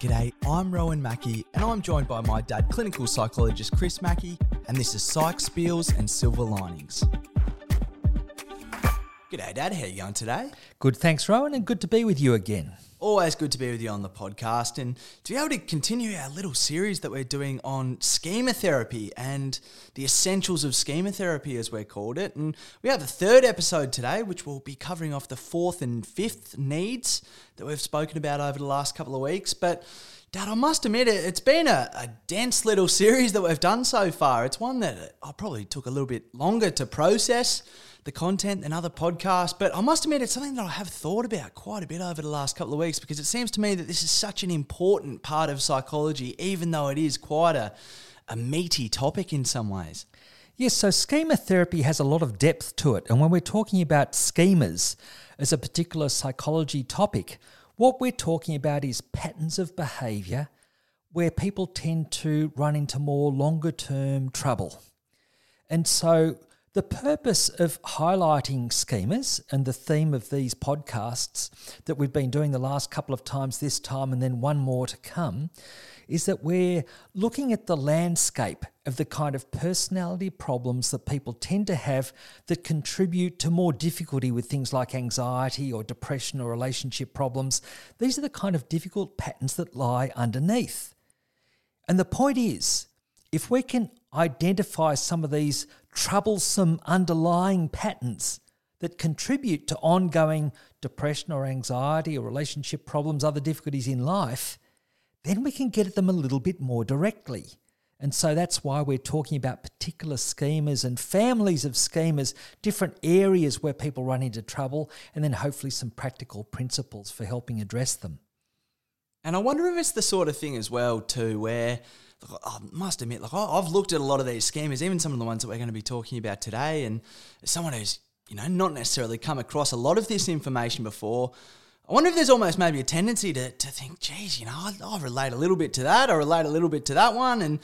G'day, I'm Rowan Mackey, and I'm joined by my dad, clinical psychologist Chris Mackey, and this is Psych Spiels and Silver Linings. G'day, Dad. How you going today? Good, thanks, Rowan, and good to be with you again. Always good to be with you on the podcast and to be able to continue our little series that we're doing on schema therapy and the essentials of schema therapy, as we're called it. And we have a third episode today, which will be covering off the fourth and fifth needs that we've spoken about over the last couple of weeks. But Dad, I must admit it, it's been a, a dense little series that we've done so far. It's one that uh, I probably took a little bit longer to process the content than other podcasts, but I must admit it's something that I have thought about quite a bit over the last couple of weeks because it seems to me that this is such an important part of psychology, even though it is quite a, a meaty topic in some ways. Yes, so schema therapy has a lot of depth to it. And when we're talking about schemas as a particular psychology topic, what we're talking about is patterns of behavior where people tend to run into more longer term trouble. And so the purpose of highlighting schemas and the theme of these podcasts that we've been doing the last couple of times this time and then one more to come is that we're looking at the landscape of the kind of personality problems that people tend to have that contribute to more difficulty with things like anxiety or depression or relationship problems. These are the kind of difficult patterns that lie underneath. And the point is, if we can identify some of these troublesome underlying patterns that contribute to ongoing depression or anxiety or relationship problems, other difficulties in life, then we can get at them a little bit more directly. And so that's why we're talking about particular schemas and families of schemas, different areas where people run into trouble, and then hopefully some practical principles for helping address them. And I wonder if it's the sort of thing as well, too, where I must admit, like I've looked at a lot of these schemas, even some of the ones that we're going to be talking about today, and someone who's you know not necessarily come across a lot of this information before, I wonder if there's almost maybe a tendency to, to think, geez, you know, I, I relate a little bit to that, I relate a little bit to that one, and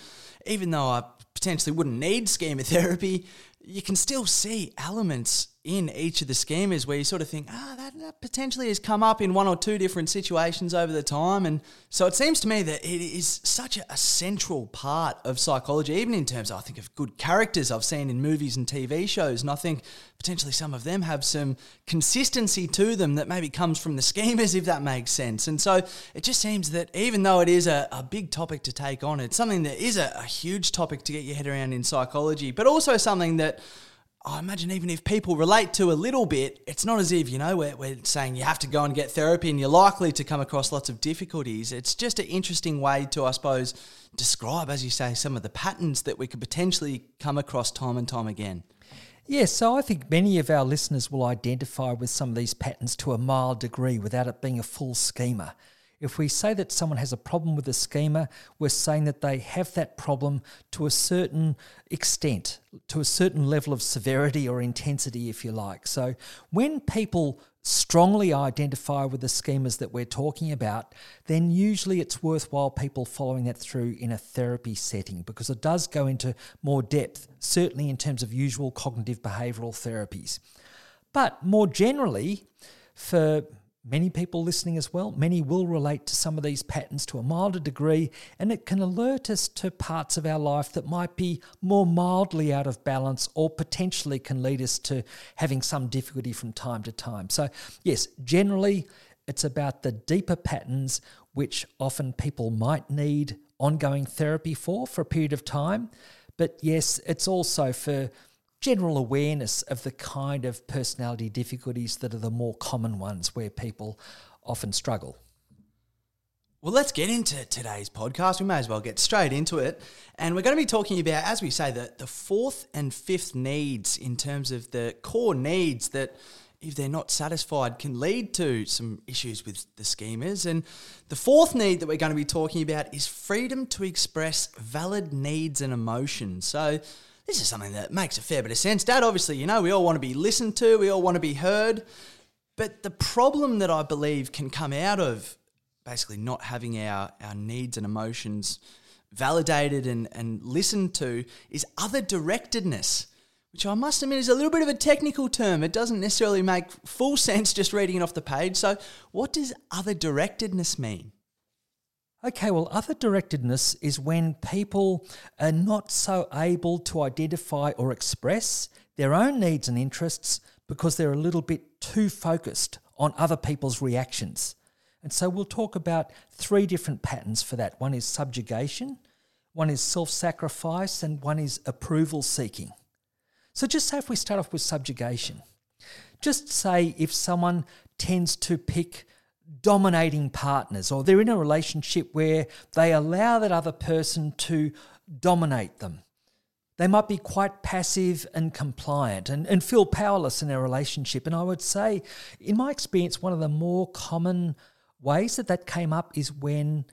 even though I potentially wouldn't need schema therapy, you can still see elements in each of the schemas where you sort of think, ah, that, that, potentially has come up in one or two different situations over the time. And so it seems to me that it is such a, a, central part of psychology, even in terms, I think, of good characters I've seen in movies and TV shows. And I think potentially some of them have some consistency to them that maybe comes from the schemas, if that makes sense. And so it just seems that even though it is a, a big topic to take on, it's something that is a, a huge topic to get your head around in psychology, but also something that I imagine even if people relate to a little bit, it's not as if, you know, we're, we're saying you have to go and get therapy and you're likely to come across lots of difficulties. It's just an interesting way to, I suppose, describe, as you say, some of the patterns that we could potentially come across time and time again. Yes, so I think many of our listeners will identify with some of these patterns to a mild degree without it being a full schema. If we say that someone has a problem with a schema, we're saying that they have that problem to a certain extent, to a certain level of severity or intensity, if you like. So when people strongly identify with the schemas that we're talking about, then usually it's worthwhile people following that through in a therapy setting because it does go into more depth, certainly in terms of usual cognitive behavioral therapies. But more generally, for Many people listening as well, many will relate to some of these patterns to a milder degree, and it can alert us to parts of our life that might be more mildly out of balance or potentially can lead us to having some difficulty from time to time. So, yes, generally, it's about the deeper patterns which often people might need ongoing therapy for for a period of time. But yes, it's also for general awareness of the kind of personality difficulties that are the more common ones where people often struggle. Well, let's get into today's podcast. We may as well get straight into it. And we're going to be talking about, as we say, the, the fourth and fifth needs in terms of the core needs that, if they're not satisfied, can lead to some issues with the schemas. And the fourth need that we're going to be talking about is freedom to express valid needs and emotions. So, this is something that makes a fair bit of sense. Dad, obviously, you know, we all want to be listened to, we all want to be heard. But the problem that I believe can come out of basically not having our, our needs and emotions validated and, and listened to is other directedness, which I must admit is a little bit of a technical term. It doesn't necessarily make full sense just reading it off the page. So, what does other directedness mean? Okay, well, other directedness is when people are not so able to identify or express their own needs and interests because they're a little bit too focused on other people's reactions. And so we'll talk about three different patterns for that one is subjugation, one is self sacrifice, and one is approval seeking. So just say if we start off with subjugation, just say if someone tends to pick dominating partners or they're in a relationship where they allow that other person to dominate them. They might be quite passive and compliant and, and feel powerless in their relationship. And I would say, in my experience, one of the more common ways that that came up is when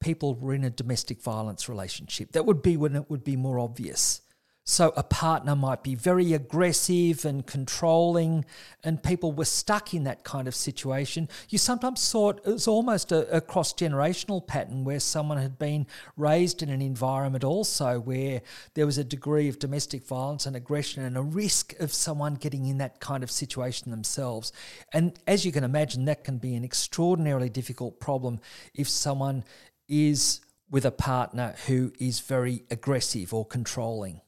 people were in a domestic violence relationship. That would be when it would be more obvious. So a partner might be very aggressive and controlling, and people were stuck in that kind of situation. You sometimes saw it as almost a, a cross generational pattern where someone had been raised in an environment also where there was a degree of domestic violence and aggression and a risk of someone getting in that kind of situation themselves. And as you can imagine, that can be an extraordinarily difficult problem if someone is with a partner who is very aggressive or controlling.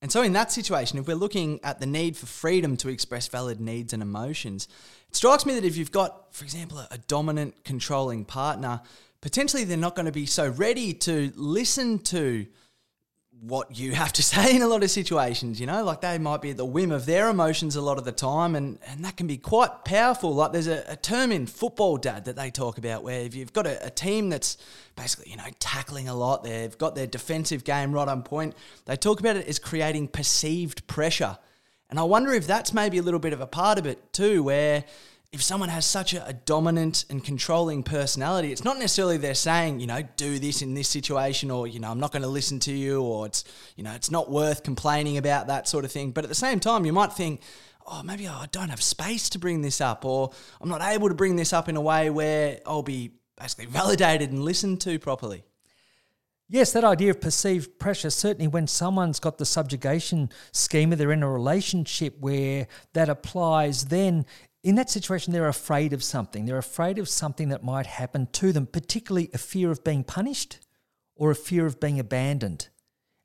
And so, in that situation, if we're looking at the need for freedom to express valid needs and emotions, it strikes me that if you've got, for example, a dominant, controlling partner, potentially they're not going to be so ready to listen to what you have to say in a lot of situations, you know, like they might be at the whim of their emotions a lot of the time, and, and that can be quite powerful. Like there's a, a term in football, dad, that they talk about where if you've got a, a, team that's basically, you know, tackling a lot, they've got their defensive game right on point, they talk about it as creating perceived pressure. And I wonder if that's maybe a little bit of a part of it too, where if someone has such a, a, dominant and controlling personality, it's not necessarily they're saying, you know, do this in this situation or, you know, I'm not going to listen to you or it's, you know, it's not worth complaining about that sort of thing. But at the same time, you might think, oh, maybe I don't have space to bring this up or I'm not able to bring this up in a way where I'll be basically validated and listened to properly. Yes, that idea of perceived pressure, certainly when someone's got the subjugation schema, they're in a relationship where that applies, then in that situation, they're afraid of something. They're afraid of something that might happen to them, particularly a fear of being punished or a fear of being abandoned.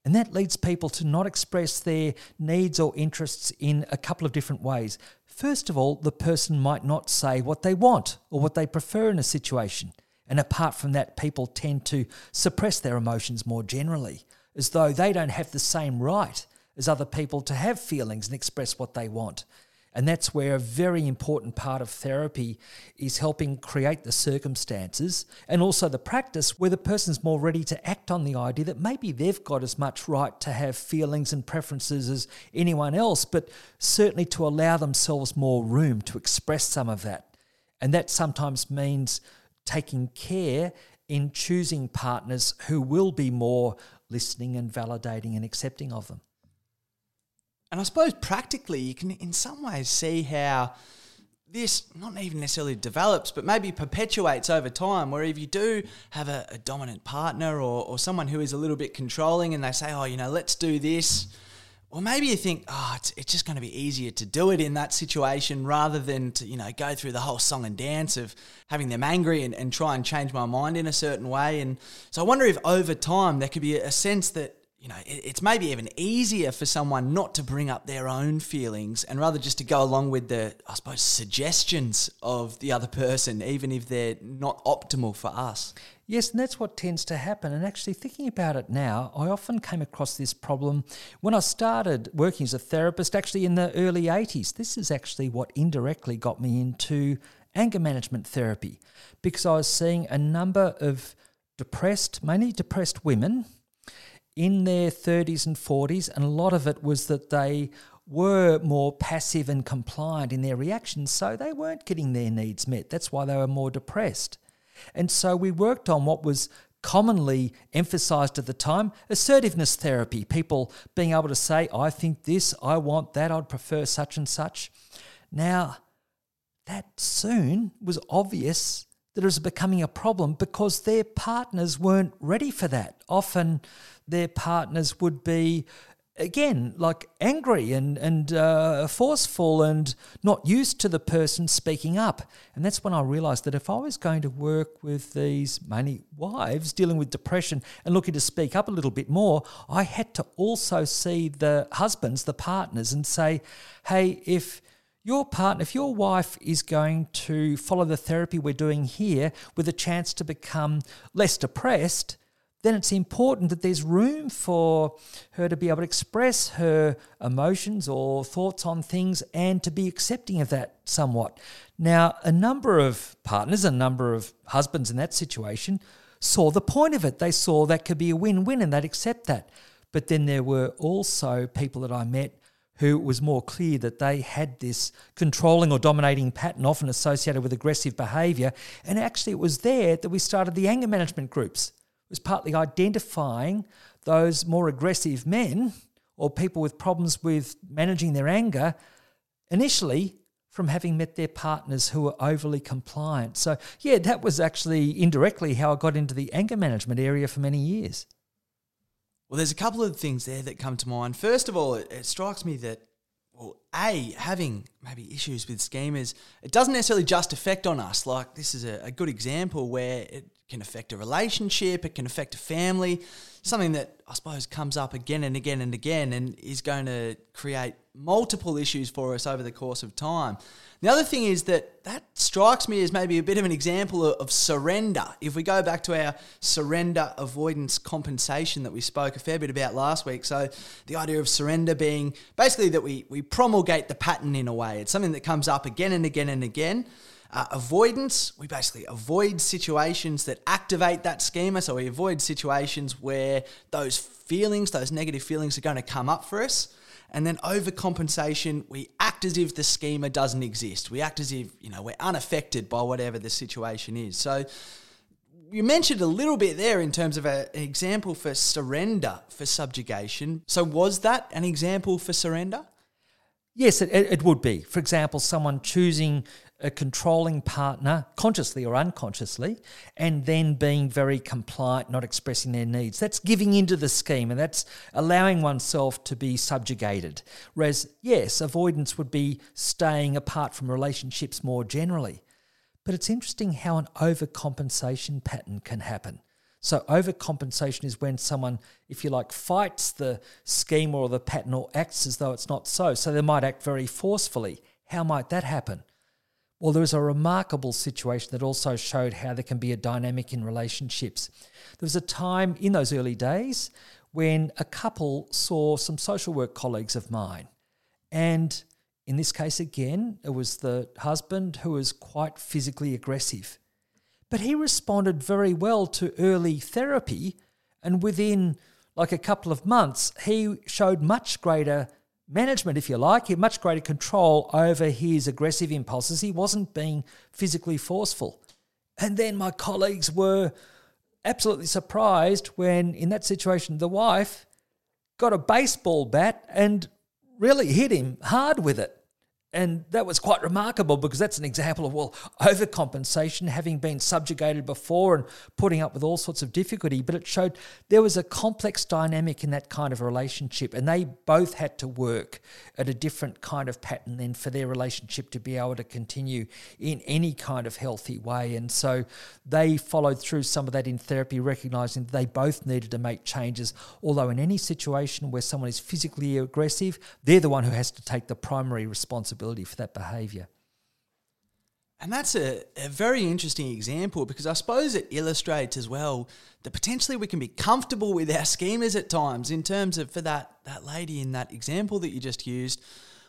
And that leads people to not express their needs or interests in a couple of different ways. First of all, the person might not say what they want or what they prefer in a situation. And apart from that, people tend to suppress their emotions more generally, as though they don't have the same right as other people to have feelings and express what they want. And that's where a very important part of therapy is helping create the circumstances and also the practice where the person's more ready to act on the idea that maybe they've got as much right to have feelings and preferences as anyone else, but certainly to allow themselves more room to express some of that. And that sometimes means taking care in choosing partners who will be more listening and validating and accepting of them. And I suppose practically, you can in some ways see how this not even necessarily develops, but maybe perpetuates over time. Where if you do have a, a dominant partner or, or someone who is a little bit controlling and they say, oh, you know, let's do this. Or maybe you think, oh, it's, it's just going to be easier to do it in that situation rather than to, you know, go through the whole song and dance of having them angry and, and try and change my mind in a certain way. And so I wonder if over time there could be a sense that you know, it's maybe even easier for someone not to bring up their own feelings and rather just to go along with the, I suppose, suggestions of the other person, even if they're not optimal for us. Yes, and that's what tends to happen. And actually, thinking about it now, I often came across this problem when I started working as a therapist, actually in the early 80s. This is actually what indirectly got me into anger management therapy because I was seeing a number of depressed, mainly depressed women in their 30s and 40s, and a lot of it was that they were more passive and compliant in their reactions, so they weren't getting their needs met. That's why they were more depressed. And so we worked on what was commonly emphasized at the time assertiveness therapy, people being able to say, I think this, I want that, I'd prefer such and such. Now, that soon was obvious that was becoming a problem because their partners weren't ready for that. Often, their partners would be again, like angry and and uh, forceful and not used to the person speaking up. And that's when I realised that if I was going to work with these mainly wives dealing with depression and looking to speak up a little bit more, I had to also see the husbands, the partners, and say, hey, if your partner, if your wife is going to follow the therapy we're doing here with a chance to become less depressed, then it's important that there's room for her to be able to express her emotions or thoughts on things and to be accepting of that somewhat. Now, a number of partners, a number of husbands in that situation saw the point of it. They saw that could be a win win and they'd accept that. But then there were also people that I met who was more clear that they had this controlling or dominating pattern, often associated with aggressive behaviour. And actually, it was there that we started the anger management groups. It was partly identifying those more aggressive men or people with problems with managing their anger initially from having met their partners who were overly compliant. So, yeah, that was actually indirectly how I got into the anger management area for many years. Well, there's a couple of things there that come to mind. First of all, it, it strikes me that, well, A, having maybe issues with schemas, it doesn't necessarily just affect on us. Like, this is a, a good example where it can affect a relationship, it can affect a family, something that I suppose comes up again and again and again and is going to create multiple issues for us over the course of time. The other thing is that that strikes me as maybe a bit of an example of, of, surrender. If we go back to our surrender avoidance compensation that we spoke a fair bit about last week, so the idea of surrender being basically that we, we promulgate the pattern in a way. It's something that comes up again and again and again. Uh, avoidance, we basically avoid situations that activate that schema. So we avoid situations where those feelings, those negative feelings, are going to come up for us. And then overcompensation, we act as if the schema doesn't exist. We act as if, you know, we're unaffected by whatever the situation is. So you mentioned a little bit there in terms of a, an example for surrender for subjugation. So was that an example for surrender? Yes, it, it would be. For example, someone choosing a controlling partner, consciously or unconsciously, and then being very compliant, not expressing their needs. That's giving into the scheme and that's allowing oneself to be subjugated. Whereas, yes, avoidance would be staying apart from relationships more generally. But it's interesting how an overcompensation pattern can happen. So, overcompensation is when someone, if you like, fights the scheme or the pattern or acts as though it's not so. So, they might act very forcefully. How might that happen? Well, there was a remarkable situation that also showed how there can be a dynamic in relationships. There was a time in those early days when a couple saw some social work colleagues of mine. And in this case, again, it was the husband who was quite physically aggressive. But he responded very well to early therapy. And within like a couple of months, he showed much greater management, if you like, he had much greater control over his aggressive impulses. He wasn't being physically forceful. And then my colleagues were absolutely surprised when, in that situation, the wife got a baseball bat and really hit him hard with it. And that was quite remarkable because that's an example of, well, overcompensation, having been subjugated before and putting up with all sorts of difficulty. But it showed there was a complex dynamic in that kind of relationship. And they both had to work at a different kind of pattern then for their relationship to be able to continue in any kind of healthy way. And so they followed through some of that in therapy, recognizing they both needed to make changes. Although, in any situation where someone is physically aggressive, they're the one who has to take the primary responsibility responsibility for that behaviour. And that's a, a very interesting example because I suppose it illustrates as well that potentially we can be comfortable with our schemas at times in terms of for that, that lady in that example that you just used.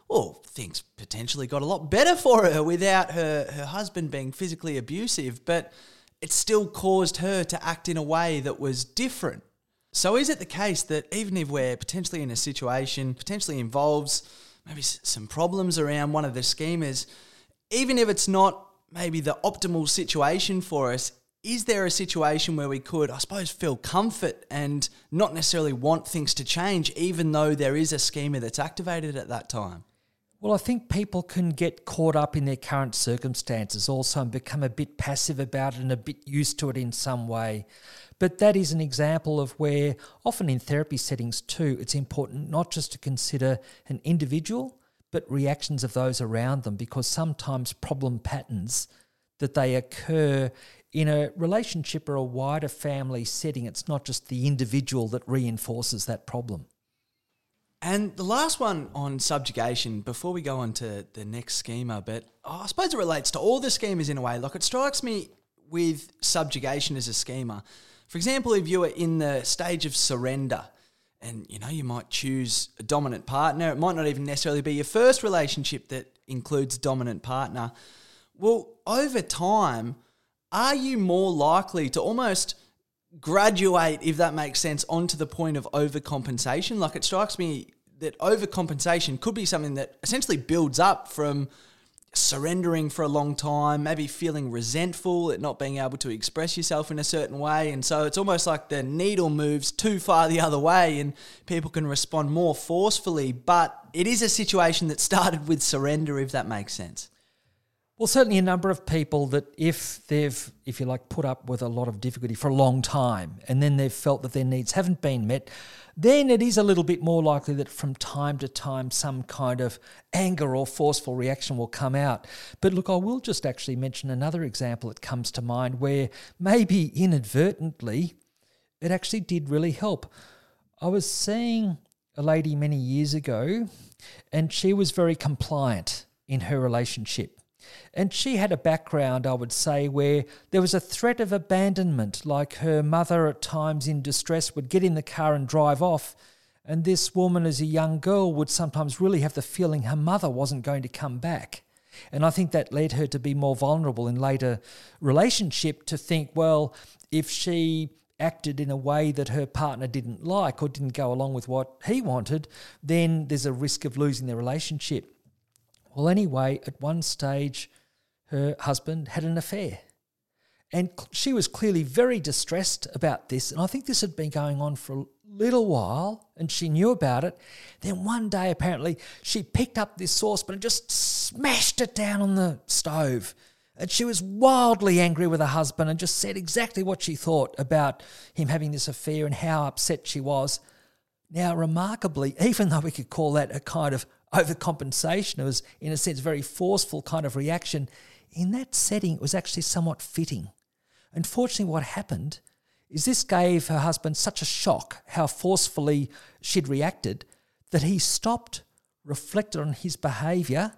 Well, things potentially got a lot better for her without her, her husband being physically abusive, but it still caused her to act in a way that was different. So, is it the case that even if we're potentially in a situation, potentially involves maybe some problems around one of the schemas, even if it's not maybe the optimal situation for us, is there a situation where we could, I suppose, feel comfort and not necessarily want things to change, even though there is a schema that's activated at that time? Well, I think people can get caught up in their current circumstances also and become a bit passive about it and a bit used to it in some way. But that is an example of where, often in therapy settings too, it's important not just to consider an individual, but reactions of those around them, because sometimes problem patterns that they occur in a relationship or a wider family setting, it's not just the individual that reinforces that problem. And the last one on subjugation, before we go on to the next schema, but oh, I suppose it relates to all the schemas in a way. Like it strikes me with subjugation as a schema. For example, if you are in the stage of surrender, and you know you might choose a dominant partner, it might not even necessarily be your first relationship that includes dominant partner. Well, over time, are you more likely to almost graduate, if that makes sense, onto the point of overcompensation? Like it strikes me that overcompensation could be something that essentially builds up from surrendering for a long time, maybe feeling resentful at not being able to express yourself in a certain way. And so it's almost like the needle moves too far the other way and people can respond more forcefully. But it is a situation that started with surrender, if that makes sense. Well, certainly a number of people that if they've, if you like, put up with a lot of difficulty for a long time and then they've felt that their needs haven't been met, then it is a little bit more likely that from time to time some kind of anger or forceful reaction will come out. But look, I will just actually mention another example that comes to mind where maybe inadvertently it actually did really help. I was seeing a lady many years ago and she was very compliant in her relationship. And she had a background, I would say, where there was a threat of abandonment, like her mother at times in distress would get in the car and drive off. And this woman, as a young girl, would sometimes really have the feeling her mother wasn't going to come back. And I think that led her to be more vulnerable in later relationship to think, well, if she acted in a way that her partner didn't like or didn't go along with what he wanted, then there's a risk of losing the relationship. Well, anyway, at one stage, her husband had an affair. And she was clearly very distressed about this. And I think this had been going on for a little while and she knew about it. Then one day, apparently, she picked up this saucepan and just smashed it down on the stove. And she was wildly angry with her husband and just said exactly what she thought about him having this affair and how upset she was. Now, remarkably, even though we could call that a kind of overcompensation. It was, in a sense, very forceful kind of reaction. In that setting, it was actually somewhat fitting. Unfortunately, what happened is this gave her husband such a shock how forcefully she'd reacted that he stopped, reflected on his behaviour,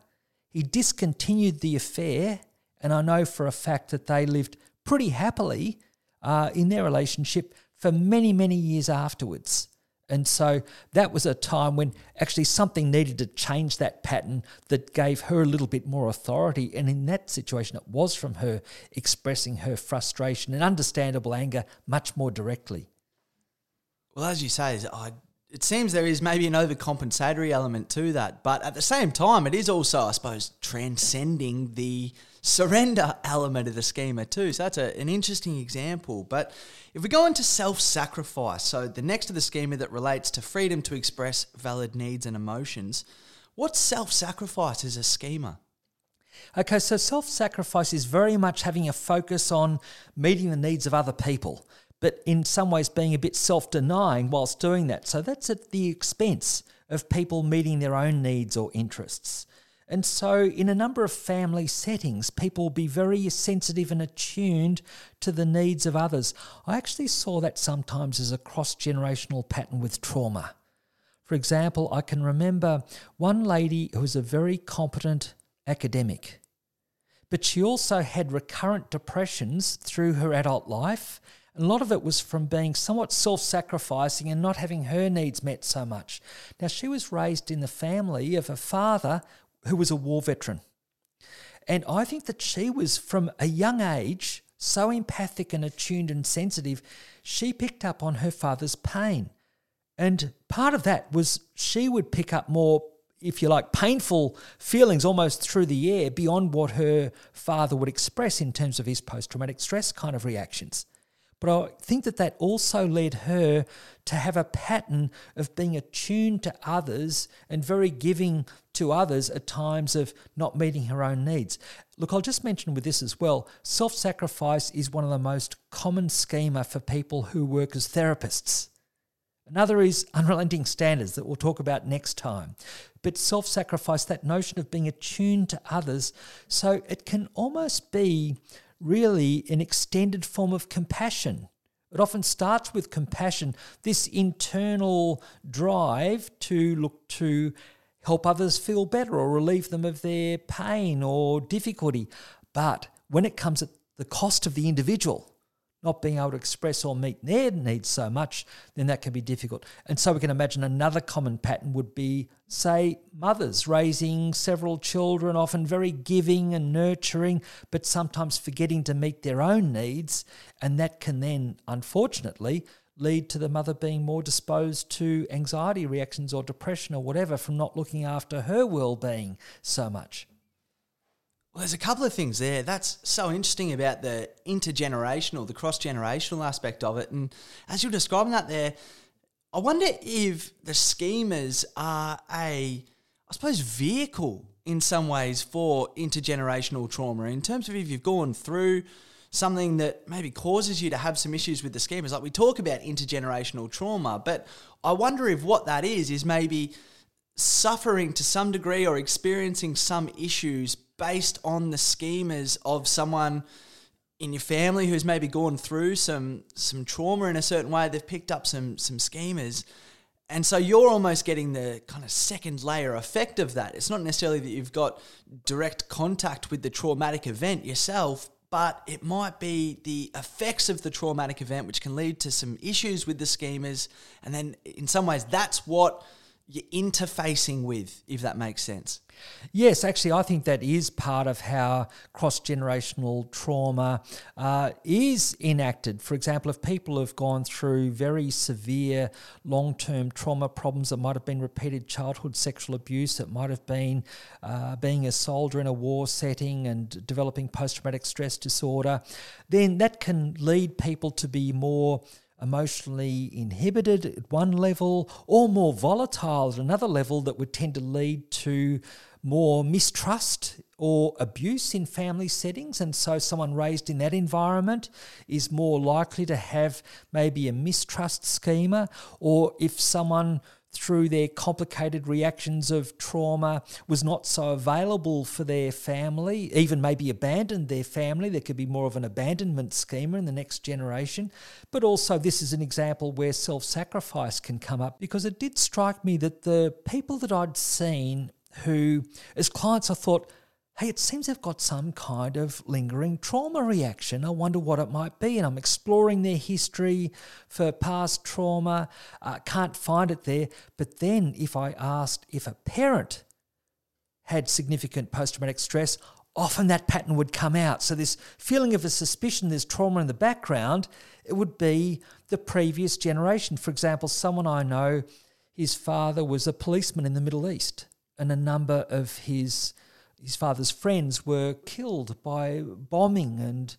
he discontinued the affair, and I know for a fact that they lived pretty happily uh, in their relationship for many, many years afterwards. And so that was a time when actually something needed to change that pattern that gave her a little bit more authority. And in that situation, it was from her expressing her frustration and understandable anger much more directly. Well, as you say, I, it seems there is maybe an overcompensatory element to that. But at the same time, it is also, I suppose, transcending the surrender element of the schema too. So that's a, an interesting example. But if we go into self sacrifice, so the next of the schema that relates to freedom to express valid needs and emotions, what self sacrifice is a schema? Okay, so self sacrifice is very much having a focus on meeting the needs of other people, but in some ways being a bit self denying whilst doing that. So that's at the expense of people meeting their own needs or interests. And so, in a number of family settings, people will be very sensitive and attuned to the needs of others. I actually saw that sometimes as a cross generational pattern with trauma. For example, I can remember one lady who was a very competent academic, but she also had recurrent depressions through her adult life. A lot of it was from being somewhat self sacrificing and not having her needs met so much. Now, she was raised in the family of a father who was a war veteran. And I think that she was, from a young age, so empathic and attuned and sensitive, she picked up on her father's pain. And part of that was she would pick up more, if you like, painful feelings almost through the air beyond what her father would express in terms of his post traumatic stress kind of reactions. But I think that that also led her to have a pattern of being attuned to others and very giving to others at times of not meeting her own needs. Look, I'll just mention with this as well self sacrifice is one of the most common schema for people who work as therapists. Another is unrelenting standards that we'll talk about next time. But self sacrifice, that notion of being attuned to others, so it can almost be really an extended form of compassion. It often starts with compassion, this internal drive to look to help others feel better or relieve them of their pain or difficulty. But when it comes at the cost of the individual, not being able to express or meet their needs so much, then that can be difficult. And so we can imagine another common pattern would be, say, mothers raising several children, often very giving and nurturing, but sometimes forgetting to meet their own needs. And that can then, unfortunately, lead to the mother being more disposed to anxiety reactions or depression or whatever from not looking after her well being so much. Well, there's a couple of things there. That's so interesting about the intergenerational, the cross generational aspect of it. And as you're describing that there, I wonder if the schemas are a, I suppose, vehicle in some ways for intergenerational trauma in terms of if you've gone through something that maybe causes you to have some issues with the schemas. Like we talk about intergenerational trauma, but I wonder if what that is is maybe suffering to some degree or experiencing some issues based on the schemas of someone in your family who's maybe gone through some some trauma in a certain way they've picked up some some schemas. And so you're almost getting the kind of second layer effect of that. It's not necessarily that you've got direct contact with the traumatic event yourself but it might be the effects of the traumatic event which can lead to some issues with the schemas. And then in some ways that's what you're interfacing with if that makes sense Yes, actually, I think that is part of how cross generational trauma uh, is enacted. For example, if people have gone through very severe long term trauma problems that might have been repeated childhood sexual abuse, it might have been uh, being a soldier in a war setting and developing post traumatic stress disorder, then that can lead people to be more emotionally inhibited at one level or more volatile at another level that would tend to lead to more mistrust or abuse in family settings. And so, someone raised in that environment is more likely to have maybe a mistrust schema, or if someone through their complicated reactions of trauma was not so available for their family, even maybe abandoned their family. There could be more of an abandonment schema in the next generation. But also, this is an example where self sacrifice can come up because it did strike me that the people that I'd seen who, as clients, I thought, hey, it seems they've got some kind of lingering trauma reaction. I wonder what it might be. And I'm exploring their history for past trauma, uh, can't find it there. But then if I asked if a parent had significant post traumatic stress, often that pattern would come out. So, this feeling of a suspicion there's trauma in the background, it would be the previous generation. For example, someone I know, his father was a policeman in the Middle East and a number of his his father's friends were killed by bombing and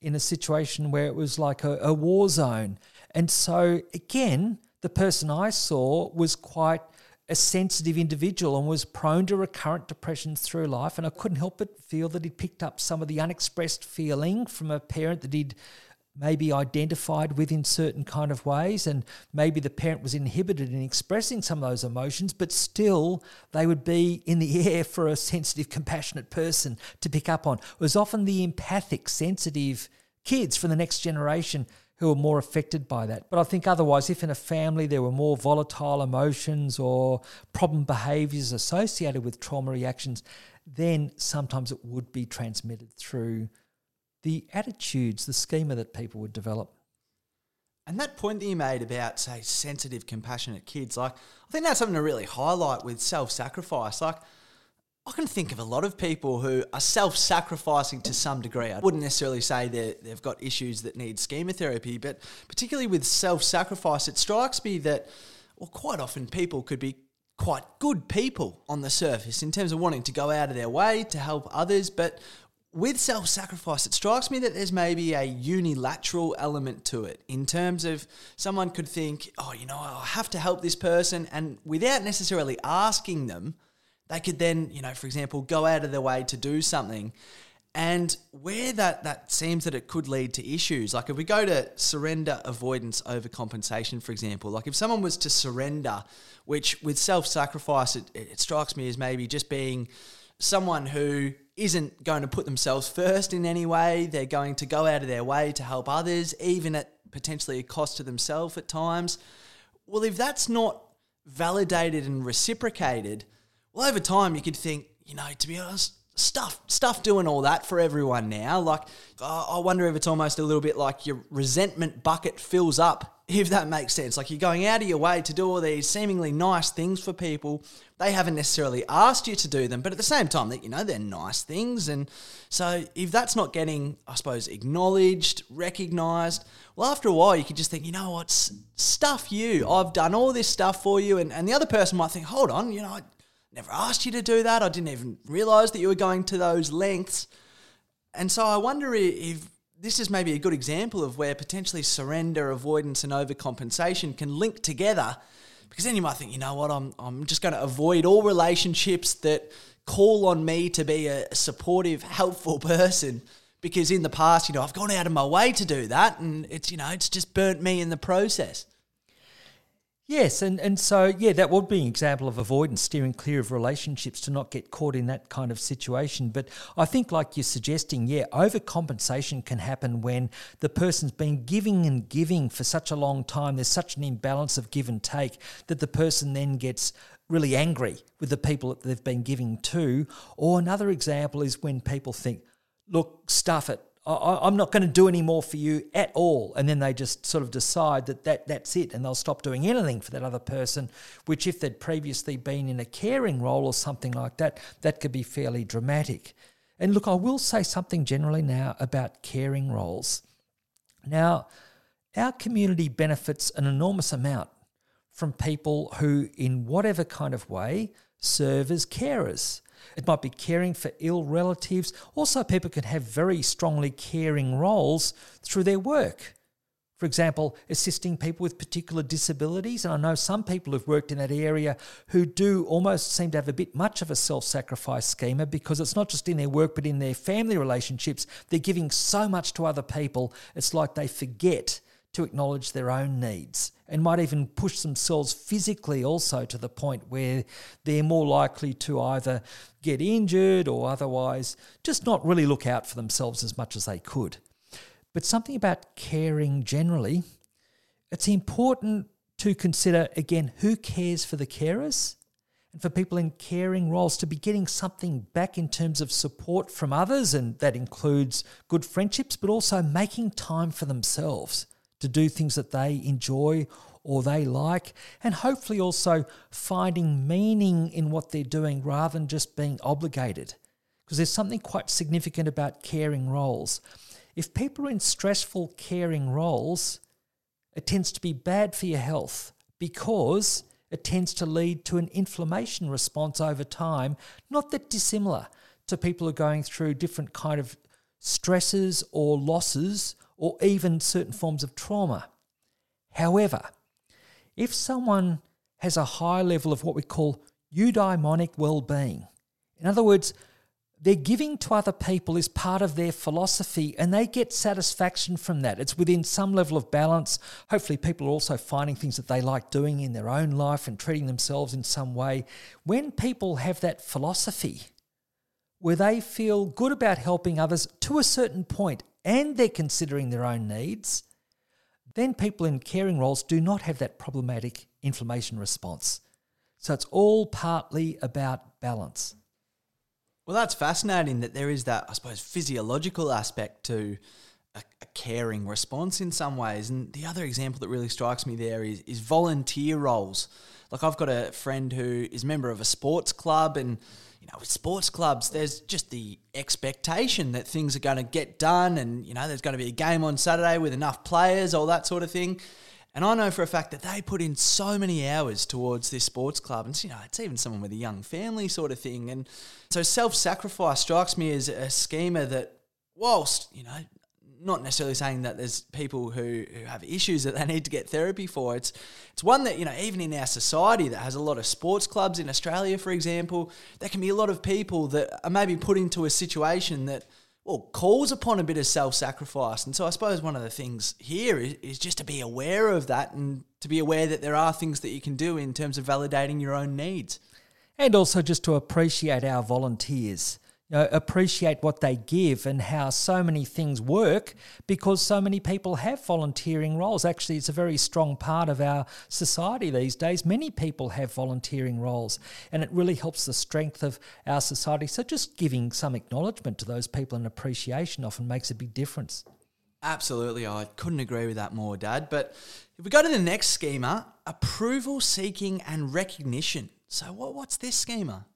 in a situation where it was like a, a war zone. And so again, the person I saw was quite a sensitive individual and was prone to recurrent depressions through life. And I couldn't help but feel that he'd picked up some of the unexpressed feeling from a parent that he'd maybe identified with in certain kind of ways and maybe the parent was inhibited in expressing some of those emotions but still they would be in the air for a sensitive compassionate person to pick up on it was often the empathic sensitive kids from the next generation who were more affected by that. But I think otherwise, if in a family there were more volatile emotions or problem behaviors associated with trauma reactions, then sometimes it would be transmitted through the attitudes, the schema that people would develop. And that point that you made about, say, sensitive, compassionate kids, like, I think that's something to really highlight with self sacrifice. Like, I can think of a lot of people who are self sacrificing to some degree. I wouldn't necessarily say they've got issues that need schema therapy, but particularly with self sacrifice, it strikes me that, well, quite often people could be quite good people on the surface in terms of wanting to go out of their way to help others, but with self sacrifice, it strikes me that there's maybe a unilateral element to it in terms of someone could think, oh, you know, I have to help this person. And without necessarily asking them, they could then, you know, for example, go out of their way to do something. And where that, that seems that it could lead to issues, like if we go to surrender, avoidance, overcompensation, for example, like if someone was to surrender, which with self sacrifice, it, it strikes me as maybe just being someone who isn't going to put themselves first in any way. They're going to go out of their way to help others, even at potentially a cost to themselves at times. Well, if that's not validated and reciprocated, well, over time you could think, you know, to be honest, stuff stuff doing all that for everyone now. Like, I wonder if it's almost a little bit like your resentment bucket fills up if that makes sense. Like you're going out of your way to do all these seemingly nice things for people. They haven't necessarily asked you to do them, but at the same time, that you know they're nice things. And so if that's not getting, I suppose, acknowledged, recognised, well, after a while, you could just think, you know what, stuff you. I've done all this stuff for you, and and the other person might think, hold on, you know, I never asked you to do that. I didn't even realise that you were going to those lengths. And so I wonder if this is maybe a good example of where potentially surrender, avoidance, and overcompensation can link together. Because then you might think, you know what, I'm, I'm just going to avoid all relationships that call on me to be a supportive, helpful person. Because in the past, you know, I've gone out of my way to do that, and it's, you know, it's just burnt me in the process. Yes, and, and so, yeah, that would be an example of avoidance, steering clear of relationships to not get caught in that kind of situation. But I think, like you're suggesting, yeah, overcompensation can happen when the person's been giving and giving for such a long time. There's such an imbalance of give and take that the person then gets really angry with the people that they've been giving to. Or another example is when people think, look, stuff it. I, am not going to do any more for you at all. And then they just sort of decide that, that that's it and they'll stop doing anything for that other person, which, if they'd previously been in a caring role or something like that, that could be fairly dramatic. And look, I will say something generally now about caring roles. Now, our community benefits an enormous amount from people who, in whatever kind of way, serve as carers. It might be caring for ill relatives. Also, people can have very strongly caring roles through their work. For example, assisting people with particular disabilities. And I know some people who've worked in that area who do almost seem to have a bit much of a self sacrifice schema because it's not just in their work, but in their family relationships. They're giving so much to other people, it's like they forget to acknowledge their own needs and might even push themselves physically also to the point where they're more likely to either get injured or otherwise just not really look out for themselves as much as they could. But something about caring generally, it's important to consider again who cares for the carers and for people in caring roles to be getting something back in terms of support from others, and that includes good friendships, but also making time for themselves to do things that they enjoy or they like, and hopefully also finding meaning in what they're doing rather than just being obligated. Because there's something quite significant about caring roles. If people are in stressful caring roles, it tends to be bad for your health because it tends to lead to an inflammation response over time, not that dissimilar to people who are going through different kind of stresses or losses or even certain forms of trauma. However, if someone has a high level of what we call eudaimonic well being, in other words, their giving to other people is part of their philosophy and they get satisfaction from that. It's within some level of balance. Hopefully, people are also finding things that they like doing in their own life and treating themselves in some way. When people have that philosophy where they feel good about helping others to a certain point and they're considering their own needs, then people in caring roles do not have that problematic inflammation response. So it's all partly about balance. Well, that's fascinating that there is that, I suppose, physiological aspect to a, a, caring response in some ways. And the other example that really strikes me there is, is volunteer roles. Like I've got a friend who is a member of a sports club and you know, with sports clubs, there's just the expectation that things are going to get done, and you know, there's going to be a game on Saturday with enough players, all that sort of thing. And I know for a fact that they put in so many hours towards this sports club. And, you know, it's even someone with a young family sort of thing. And so self sacrifice strikes me as a schema that, whilst, you know, not necessarily saying that there's people who, who have issues that they need to get therapy for. It's it's one that, you know, even in our society that has a lot of sports clubs in Australia, for example, there can be a lot of people that are maybe put into a situation that – well, calls upon a bit of self sacrifice. And so I suppose one of the things here is, is, just to be aware of that and to be aware that there are things that you can do in terms of validating your own needs. And also just to appreciate our volunteers you know, appreciate what they give and how so many things work because so many people have volunteering roles. Actually, it's a very strong part of our society these days. Many people have volunteering roles, and it really helps the strength of our society. So, just giving some acknowledgement to those people and appreciation often makes a big difference. Absolutely, I couldn't agree with that more, Dad. But if we go to the next schema, approval seeking and recognition. So, what, what's this schema?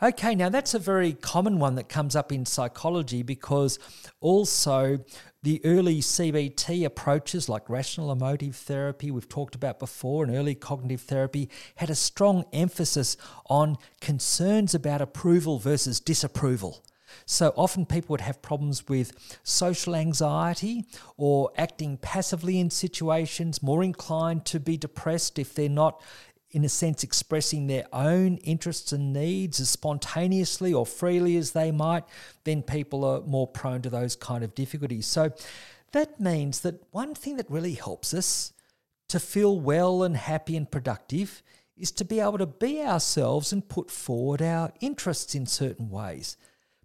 Okay, now that's a very common one that comes up in psychology because also the early CBT approaches like rational emotive therapy, we've talked about before, and early cognitive therapy had a strong emphasis on concerns about approval versus disapproval. So often people would have problems with social anxiety or acting passively in situations, more inclined to be depressed if they're not in a sense, expressing their own interests and needs as spontaneously or freely as they might, then people are more prone to those kind of difficulties. So that means that one thing that really helps us to feel well and happy and productive is to be able to be ourselves and put forward our interests in certain ways.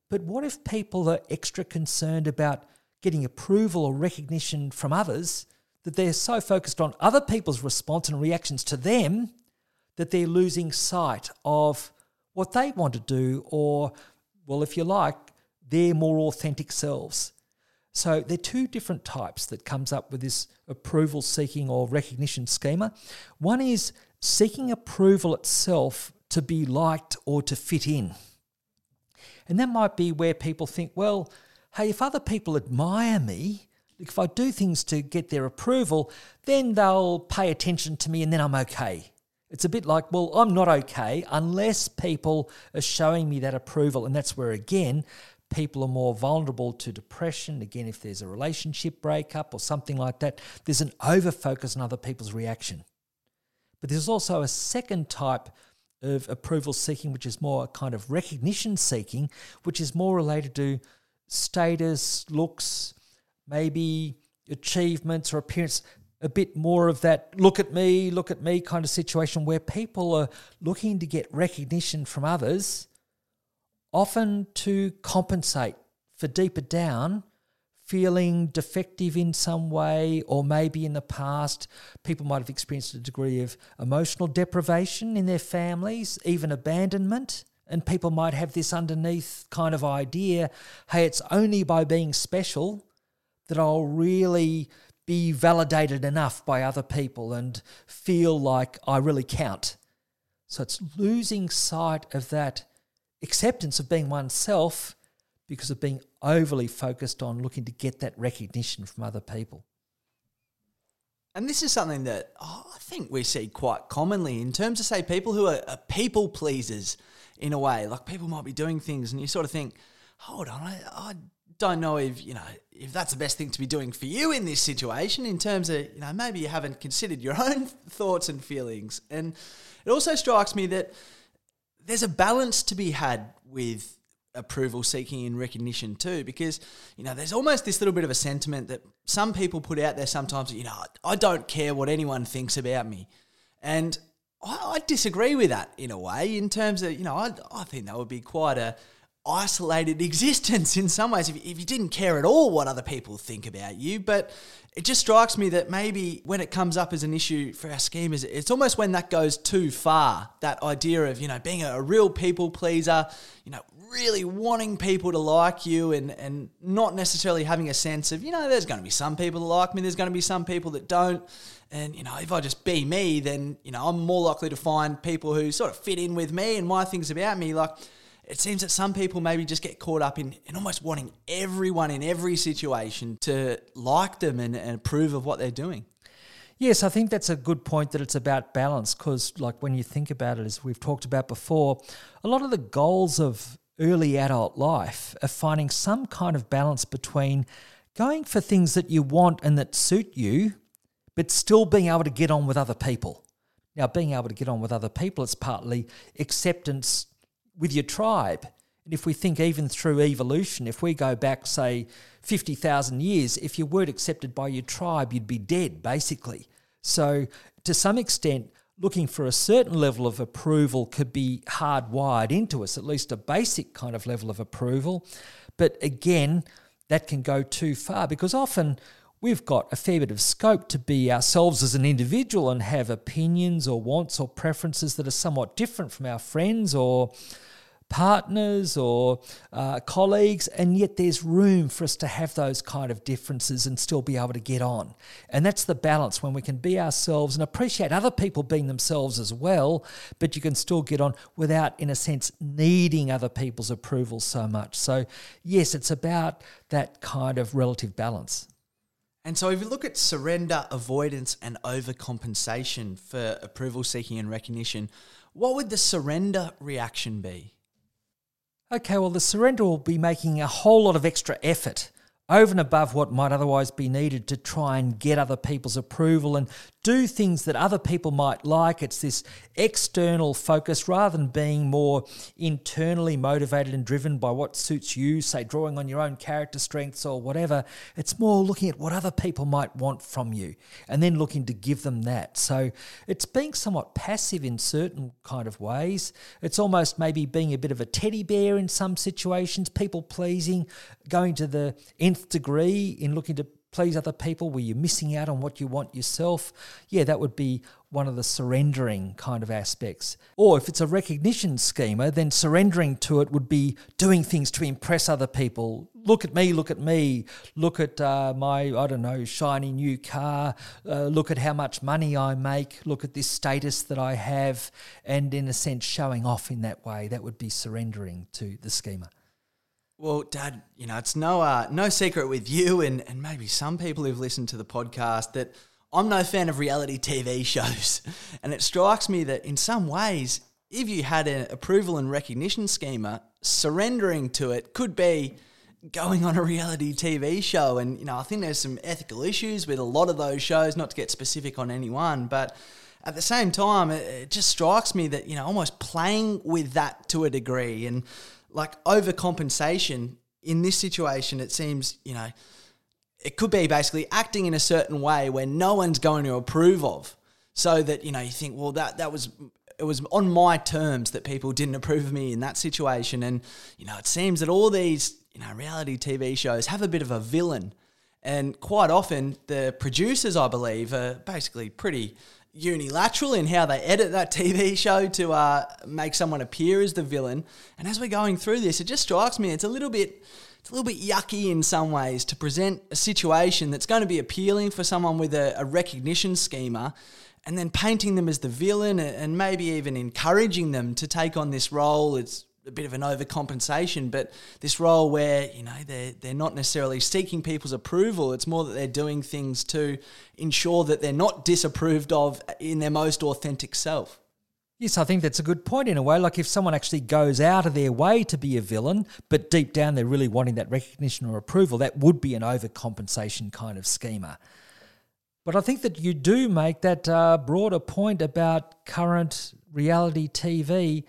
But what if people are extra concerned about getting approval or recognition from others that they're so focused on other people's response and reactions to them that they're losing sight of what they want to do, or, well, if you like, their more authentic selves. So there are two different types that comes up with this approval seeking or recognition schema. One is seeking approval itself to be liked or to fit in. And that might be where people think, well, hey, if other people admire me, if I do things to get their approval, then they'll pay attention to me and then I'm okay. It's a bit like, well, I'm not okay unless people are showing me that approval. And that's where, again, people are more vulnerable to depression. Again, if there's a relationship breakup or something like that, there's an over focus on other people's reaction. But there's also a second type of approval seeking, which is more a kind of recognition seeking, which is more related to status, looks, maybe achievements or appearance a bit more of that look at me, look at me kind of situation where people are looking to get recognition from others, often to compensate for deeper down feeling defective in some way, or maybe in the past, people might have experienced a degree of emotional deprivation in their families, even abandonment. And people might have this underneath kind of idea hey, it's only by being special that I'll really be validated enough by other people and feel like I really count. So it's losing sight of that acceptance of being oneself because of being overly focused on looking to get that recognition from other people. And this is something that oh, I think we see quite commonly in terms of, say, people who are, are, people pleasers in a way. Like people might be doing things and you sort of think, hold on, I, I don't know if you know if that's the best thing to be doing for you in this situation in terms of you know maybe you haven't considered your own thoughts and feelings. And it also strikes me that there's a balance to be had with approval seeking and recognition too because you know there's almost this little bit of a sentiment that some people put out there sometimes you know I don't care what anyone thinks about me. And I, I disagree with that in a way in terms of you know I, I think that would be quite a isolated existence in some ways if, if you didn't care at all what other people think about you. But it just strikes me that maybe when it comes up as an issue for our schemas, it's almost when that goes too far. That idea of, you know, being a, a real people pleaser, you know, really wanting people to like you and, and not necessarily having a sense of, you know, there's going to be some people that like me, there's going to be some people that don't. And, you know, if I just be me, then, you know, I'm more likely to find people who sort of fit in with me and my things about me. Like, it seems that some people maybe just get caught up in, in almost wanting everyone in every situation to like them and, and approve of what they're doing. Yes, I think that's a good point that it's about balance because, like, when you think about it, as we've talked about before, a lot of the goals of early adult life are finding some kind of balance between going for things that you want and that suit you, but still being able to get on with other people. Now, being able to get on with other people is partly acceptance with your tribe. And if we think even through evolution, if we go back, say, 50,000 years, if you weren't accepted by your tribe, you'd be dead, basically. So, to some extent, looking for a certain level of approval could be hardwired into us, at least a basic kind of level of approval. But again, that can go too far because often we've got a fair bit of scope to be ourselves as an individual and have opinions or wants or preferences that are somewhat different from our friends or partners or uh, colleagues, and yet there's room for us to have those kind of differences and still be able to get on. And that's the balance when we can be ourselves and appreciate other people being themselves as well, but you can still get on without, in a sense, needing other people's approval so much. So, yes, it's about that kind of relative balance. And so, if you look at surrender, avoidance, and overcompensation for approval seeking and recognition, what would the surrender reaction be? Okay, well, the surrender will be making a whole lot of extra effort over and above what might otherwise be needed to try and get other people's approval and do things that other people might like. It's this external focus rather than being more internally motivated and driven by what suits you, say, drawing on your own character strengths or whatever. It's more looking at what other people might want from you and then looking to give them that. So it's being somewhat passive in certain kind of ways. It's almost maybe being a bit of a teddy bear in some situations, people pleasing, going to the nth degree in looking to please other people? Were you missing out on what you want yourself? Yeah, that would be one of the surrendering kind of aspects. Or if it's a recognition schema, then surrendering to it would be doing things to impress other people. Look at me, look at me, look at uh, my, I don't know, shiny new car, uh, look at how much money I make, look at this status that I have, and in a sense, showing off in that way. That would be surrendering to the schema. Well, Dad, you know, it's no uh, no secret with you and, and maybe some people who've listened to the podcast that I'm no fan of reality TV shows. And it strikes me that in some ways, if you had an approval and recognition schema, surrendering to it could be going on a reality TV show. And, you know, I think there's some ethical issues with a lot of those shows, not to get specific on any one, but at the same time, it, it just strikes me that, you know, almost playing with that to a degree and like overcompensation in this situation, it seems, you know, it could be basically acting in a certain way where no one's going to approve of. So that, you know, you think, well, that that was it was on my terms that people didn't approve of me in that situation. And, you know, it seems that all these, you know, reality TV shows have a bit of a villain. And quite often the producers, I believe, are basically pretty unilateral in how they edit that TV show to uh, make someone appear as the villain. And as we're going through this, it just strikes me it's a little bit it's a little bit yucky in some ways to present a situation that's going to be appealing for someone with a, a recognition schema and then painting them as the villain and maybe even encouraging them to take on this role. It's a bit of an overcompensation, but this role where you know they're they're not necessarily seeking people's approval. It's more that they're doing things to ensure that they're not disapproved of in their most authentic self. Yes, I think that's a good point in a way. Like if someone actually goes out of their way to be a villain, but deep down they're really wanting that recognition or approval, that would be an overcompensation kind of schema. But I think that you do make that uh, broader point about current reality TV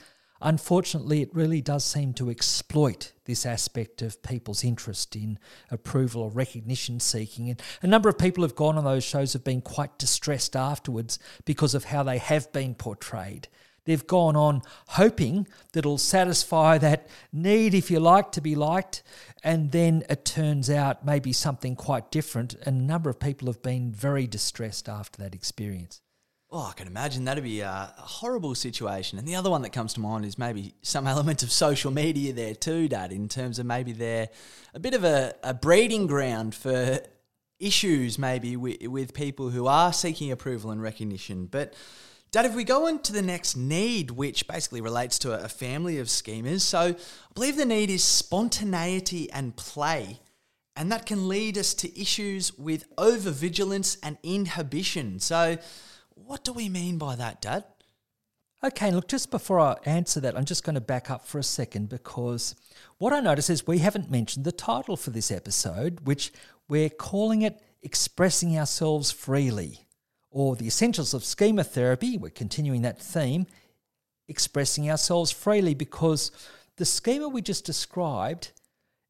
Unfortunately, it really does seem to exploit this aspect of people's interest in approval or recognition seeking. And a number of people who've gone on those shows have been quite distressed afterwards because of how they have been portrayed. They've gone on hoping that it'll satisfy that need, if you like, to be liked, and then it turns out maybe something quite different. And a number of people have been very distressed after that experience. Oh, I can imagine that'd be a, horrible situation. And the other one that comes to mind is maybe some element of social media there too, Dad, in terms of maybe they're a bit of a, a breeding ground for issues maybe with, with people who are seeking approval and recognition. But Dad, if we go on to the next need, which basically relates to a family of schemas, so I believe the need is spontaneity and play. and that can lead us to issues with overvigilance and inhibition. So, what do we mean by that, Dad? Okay, look, just before I answer that, I'm just going to back up for a second because what I notice is we haven't mentioned the title for this episode, which we're calling it Expressing Ourselves Freely, or The Essentials of Schema Therapy. We're continuing that theme, expressing ourselves freely, because the schema we just described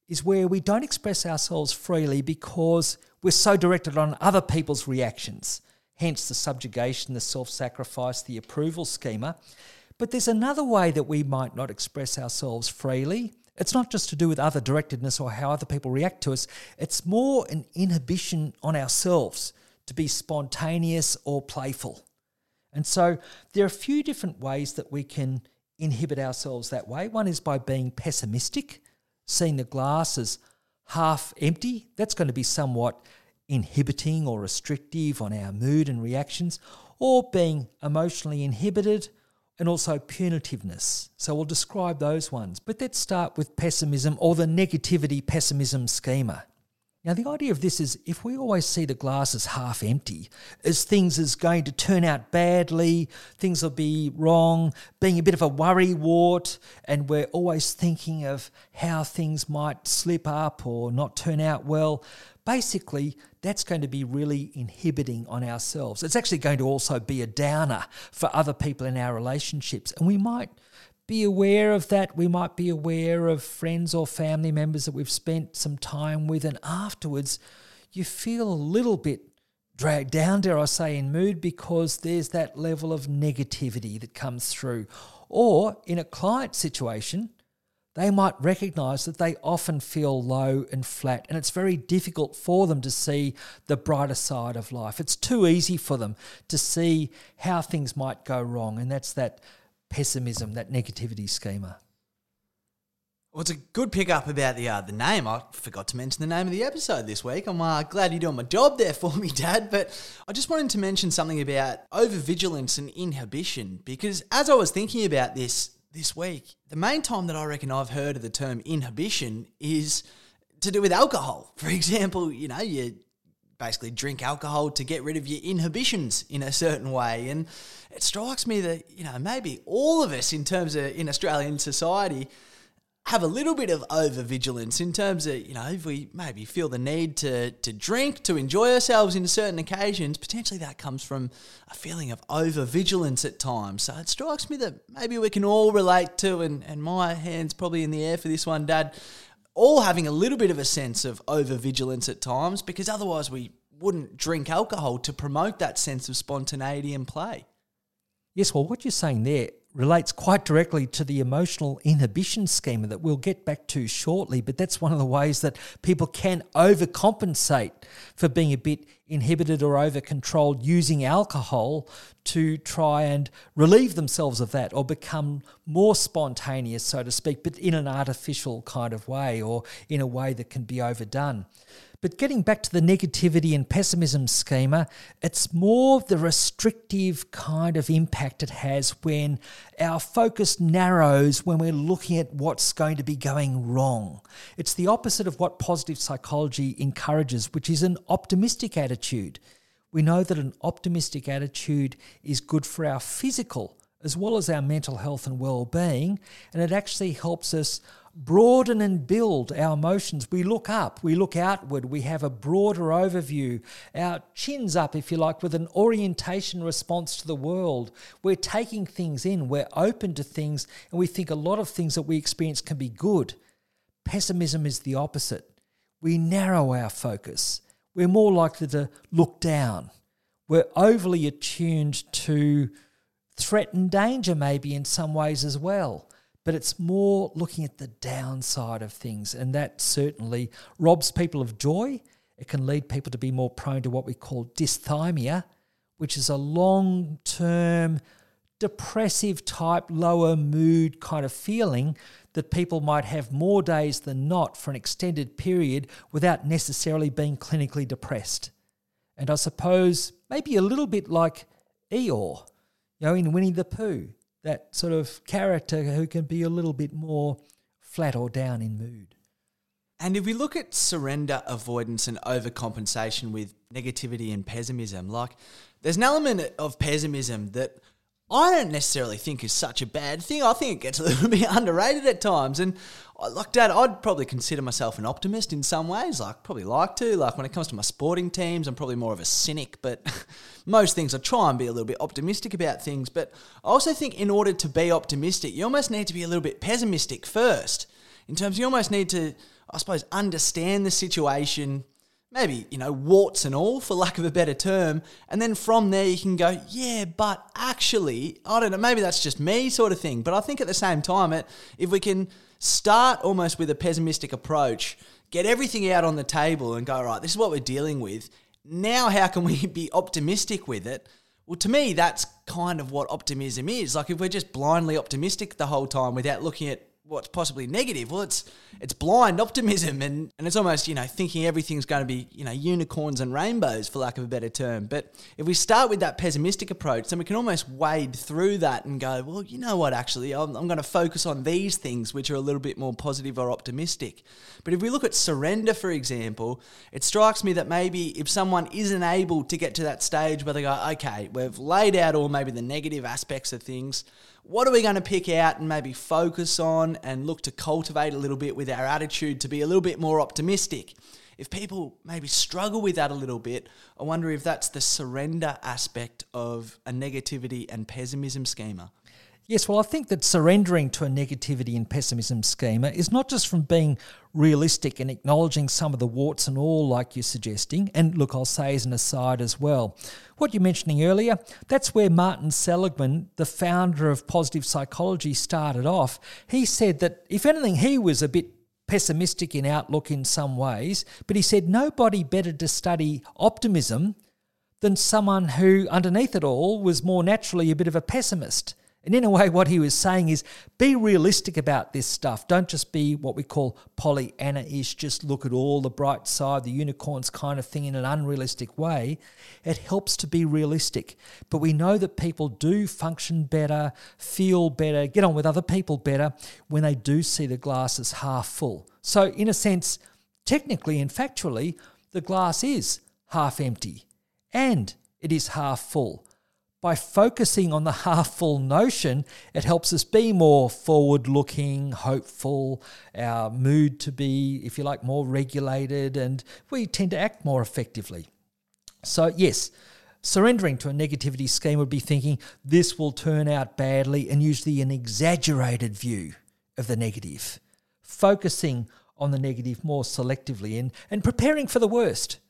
is where we don't express ourselves freely because we're so directed on other people's reactions hence the subjugation, the self sacrifice, the approval schema. But there's another way that we might not express ourselves freely. It's not just to do with other directedness or how other people react to us, it's more an inhibition on ourselves to be spontaneous or playful. And so there are a few different ways that we can inhibit ourselves that way. One is by being pessimistic, seeing the glass as half empty. That's going to be somewhat inhibiting or restrictive on our mood and reactions, or being emotionally inhibited, and also punitiveness. So we'll describe those ones. But let's start with pessimism or the negativity pessimism schema. Now, the idea of this is if we always see the glass as half empty, as things is going to turn out badly, things will be wrong, being a bit of a worry wart, and we're always thinking of how things might slip up or not turn out well, basically that's going to be really inhibiting on ourselves. It's actually going to also be a downer for other people in our relationships. And we might be aware of that. We might be aware of friends or family members that we've spent some time with, and afterwards you feel a little bit dragged down, dare I say, in mood because there's that level of negativity that comes through. Or in a client situation, they might recognize that they often feel low and flat, and it's very difficult for them to see the brighter side of life. It's too easy for them to see how things might go wrong, and that's that pessimism, that negativity schema. Well, it's a good pick up about the uh, the name. I forgot to mention the name of the episode this week. I'm uh, glad you're doing my job there for me, Dad. But I just wanted to mention something about overvigilance and inhibition because as I was thinking about this this week, the main time that I reckon I've heard of the term inhibition is to do with alcohol. For example, you know, you basically drink alcohol to get rid of your inhibitions in a certain way. And it strikes me that, you know, maybe all of us in terms of in Australian society have a little bit of over vigilance in terms of, you know, if we maybe feel the need to, to drink, to enjoy ourselves in certain occasions, potentially that comes from a feeling of over vigilance at times. So it strikes me that maybe we can all relate to, and, and my hand's probably in the air for this one, Dad, all having a little bit of a sense of over vigilance at times because otherwise we wouldn't drink alcohol to promote that sense of spontaneity and play. Yes, well, what you're saying there relates quite directly to the emotional inhibition schema that we'll get back to shortly. But that's one of the ways that people can overcompensate for being a bit inhibited or over controlled using alcohol to try and relieve themselves of that or become more spontaneous, so to speak, but in an artificial kind of way or in a way that can be overdone. But getting back to the negativity and pessimism schema, it's more the restrictive kind of impact it has when our focus narrows when we're looking at what's going to be going wrong. It's the opposite of what positive psychology encourages, which is an optimistic attitude. We know that an optimistic attitude is good for our physical as well as our mental health and well being, and it actually helps us broaden and build our emotions. We look up, we look outward, we have a broader overview, our chins up, if you like, with an orientation response to the world. We're taking things in, we're open to things, and we think a lot of things that we experience can be good. Pessimism is the opposite. We narrow our focus. We're more likely to look down. We're overly attuned to threat and danger, maybe in some ways as well but it's more looking at the downside of things. And that certainly robs people of joy. It can lead people to be more prone to what we call dysthymia, which is a long term, depressive type, lower mood kind of feeling that people might have more days than not for an extended period without necessarily being clinically depressed. And I suppose maybe a little bit like Eeyore, you know, in Winnie the Pooh that sort of character who can be a little bit more flat or down in mood. And if we look at surrender, avoidance, and overcompensation with negativity and pessimism, like there's an element of pessimism that I don't necessarily think is such a bad thing. I think it gets a little bit underrated at times. And uh, like Dad, I'd probably consider myself an optimist in some ways. Like probably like to. Like when it comes to my sporting teams, I'm probably more of a cynic. But most things, I try and be a little bit optimistic about things. But I also think in order to be optimistic, you almost need to be a little bit pessimistic first. In terms, you almost need to, I suppose, understand the situation maybe, you know, warts and all, for lack of a better term. And then from there, you can go, yeah, but actually, I don't know, maybe that's just me sort of thing. But I think at the same time, it, if we can start almost with a pessimistic approach, get everything out on the table and go, right, this is what we're dealing with. Now, how can we be optimistic with it? Well, to me, that's kind of what optimism is. Like if we're just blindly optimistic the whole time without looking at what's possibly negative. Well, it's it's blind optimism, and and it's almost you know thinking everything's going to be you know unicorns and rainbows for lack of a better term. But if we start with that pessimistic approach, then we can almost wade through that and go, well, you know what? Actually, I'm, I'm going to focus on these things which are a little bit more positive or optimistic. But if we look at surrender, for example, it strikes me that maybe if someone isn't able to get to that stage where they go, okay, we've laid out all maybe the negative aspects of things what are we going to pick out and maybe focus on and look to cultivate a little bit with our attitude to be a little bit more optimistic? If people maybe struggle with that a little bit, I wonder if that's the surrender aspect of a negativity and pessimism schema. Yes, well, I think that surrendering to a negativity and pessimism schema is not just from being realistic and acknowledging some of the warts and all, like you're suggesting. And look, I'll say as an aside as well, what you're mentioning earlier, that's where Martin Seligman, the founder of positive psychology, started off. He said that if anything, he was a bit pessimistic in outlook in some ways, but he said nobody better to study optimism than someone who, underneath it all, was more naturally a bit of a pessimist. And in a way, what he was saying is be realistic about this stuff. Don't just be what we call Pollyanna ish, just look at all the bright side, the unicorns kind of thing in an unrealistic way. It helps to be realistic. But we know that people do function better, feel better, get on with other people better when they do see the glass as half full. So, in a sense, technically and factually, the glass is half empty and it is half full by focusing on the half full notion, it helps us be more forward looking, hopeful, our mood to be, if you like, more regulated, and we tend to act more effectively. So, yes, surrendering to a negativity scheme would be thinking this will turn out badly and usually an exaggerated view of the negative, focusing on the negative more selectively and, and preparing for the worst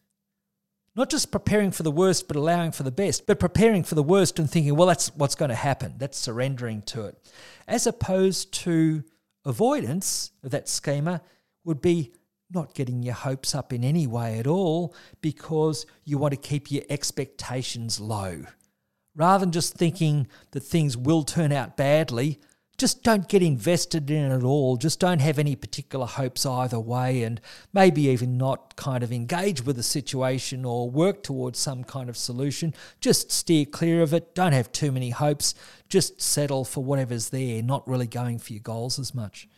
not just preparing for the worst but allowing for the best, but preparing for the worst and thinking, well, that's what's going to happen. That's surrendering to it. As opposed to avoidance of that schema would be not getting your hopes up in any way at all because you want to keep your expectations low. Rather than just thinking that things will turn out badly, just don't get invested in it at all. Just don't have any particular hopes either way, and maybe even not kind of engage with the situation or work towards some kind of solution. Just steer clear of it. Don't have too many hopes. Just settle for whatever's there, not really going for your goals as much.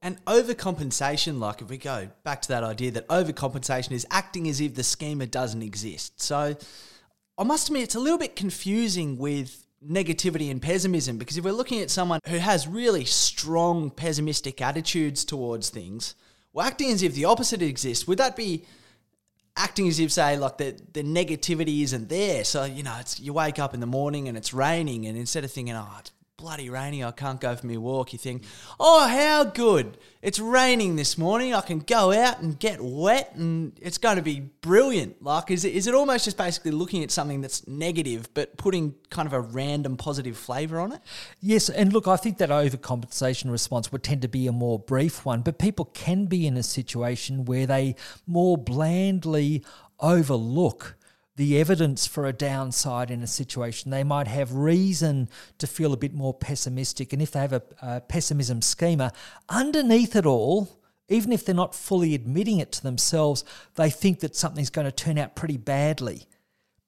And overcompensation, like if we go back to that idea that overcompensation is acting as if the schema doesn't exist. So I must admit, it's a little bit confusing with negativity and pessimism because if we're looking at someone who has really strong pessimistic attitudes towards things, well, acting as if the opposite exists, would that be acting as if, say, like the, the negativity isn't there? So, you know, it's you wake up in the morning and it's raining, and instead of thinking, oh, it's bloody rainy, I can't go for my walk. You think, oh, how good. It's raining this morning. I can go out and get wet and it's going to be brilliant. Like, is it, is it almost just basically looking at something that's negative but putting kind of a random positive flavour on it? Yes. And look, I think that overcompensation response would tend to be a more brief one, but people can be in a situation where they more blandly overlook the evidence for a downside in a situation. They might have reason to feel a bit more pessimistic. And if they have a, a pessimism schema, underneath it all, even if they're not fully admitting it to themselves, they think that something's going to turn out pretty badly.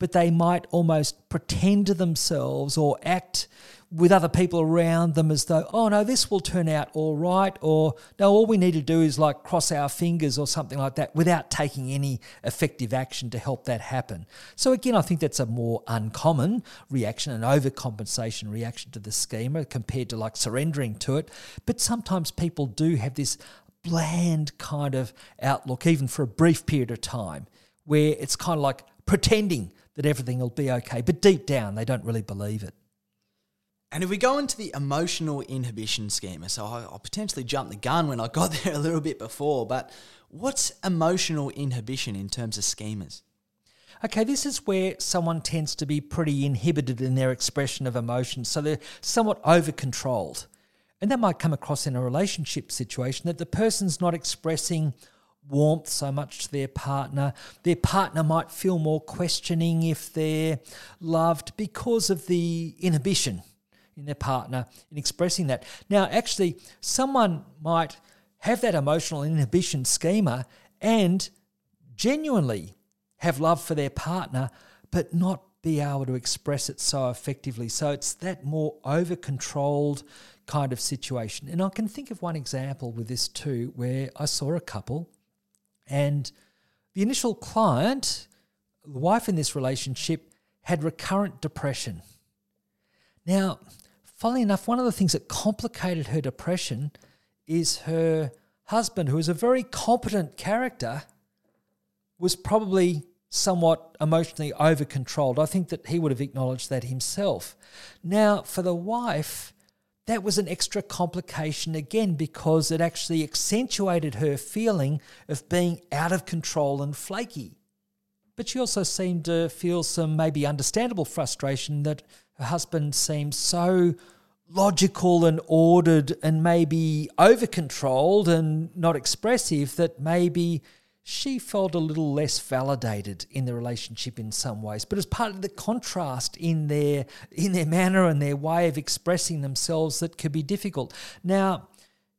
But they might almost pretend to themselves or act with other people around them as though, oh no, this will turn out all right, or no, all we need to do is like cross our fingers or something like that without taking any effective action to help that happen. So, again, I think that's a more uncommon reaction, an overcompensation reaction to the schema compared to like surrendering to it. But sometimes people do have this bland kind of outlook, even for a brief period of time, where it's kind of like pretending that everything will be okay, but deep down they don't really believe it. And if we go into the emotional inhibition schema, so I, I potentially jumped the gun when I got there a little bit before, but what's emotional inhibition in terms of schemas? Okay, this is where someone tends to be pretty inhibited in their expression of emotions, so they're somewhat over controlled. And that might come across in a relationship situation that the person's not expressing warmth so much to their partner. Their partner might feel more questioning if they're loved because of the inhibition in their partner in expressing that. Now, actually, someone might have that emotional inhibition schema and genuinely have love for their partner, but not be able to express it so effectively. So it's that more over controlled kind of situation. And I can think of one example with this too, where I saw a couple and the initial client, the wife in this relationship, had recurrent depression. Now, funnily enough, one of the things that complicated her depression is her husband, who is a very competent character, was probably somewhat emotionally over controlled. I think that he would have acknowledged that himself. Now, for the wife, that was an extra complication again because it actually accentuated her feeling of being out of control and flaky. But she also seemed to feel some maybe understandable frustration that her husband seemed so logical and ordered and maybe over controlled and not expressive that maybe she felt a little less validated in the relationship in some ways but part of the contrast in their in their manner and their way of expressing themselves that could be difficult. Now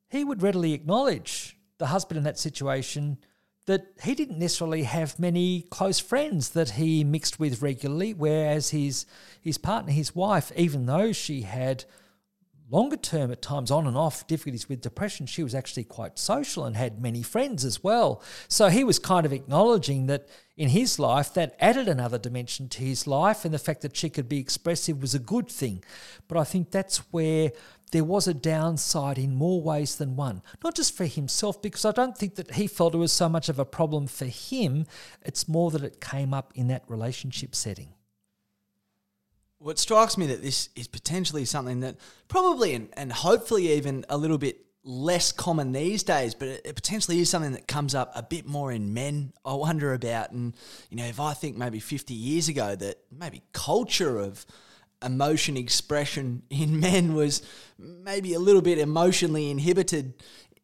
he would readily acknowledge the husband in that situation that he didn't necessarily have many close friends that he mixed with regularly, whereas his his partner, his wife, even though she had longer term at times on and off difficulties with depression, she was actually quite social and had many friends as well. So he was kind of acknowledging that in his life that added another dimension to his life and the fact that she could be expressive was a good thing. But I think that's where there was a downside in more ways than one. Not just for himself, because I don't think that he felt it was so much of a problem for him. It's more that it came up in that relationship setting. Well, it strikes me that this is potentially something that probably and, and hopefully even a little bit less common these days, but it, potentially is something that comes up a bit more in men. I wonder about, and you know, if I think maybe 50 years ago that maybe culture of emotion expression in men was maybe a little bit emotionally inhibited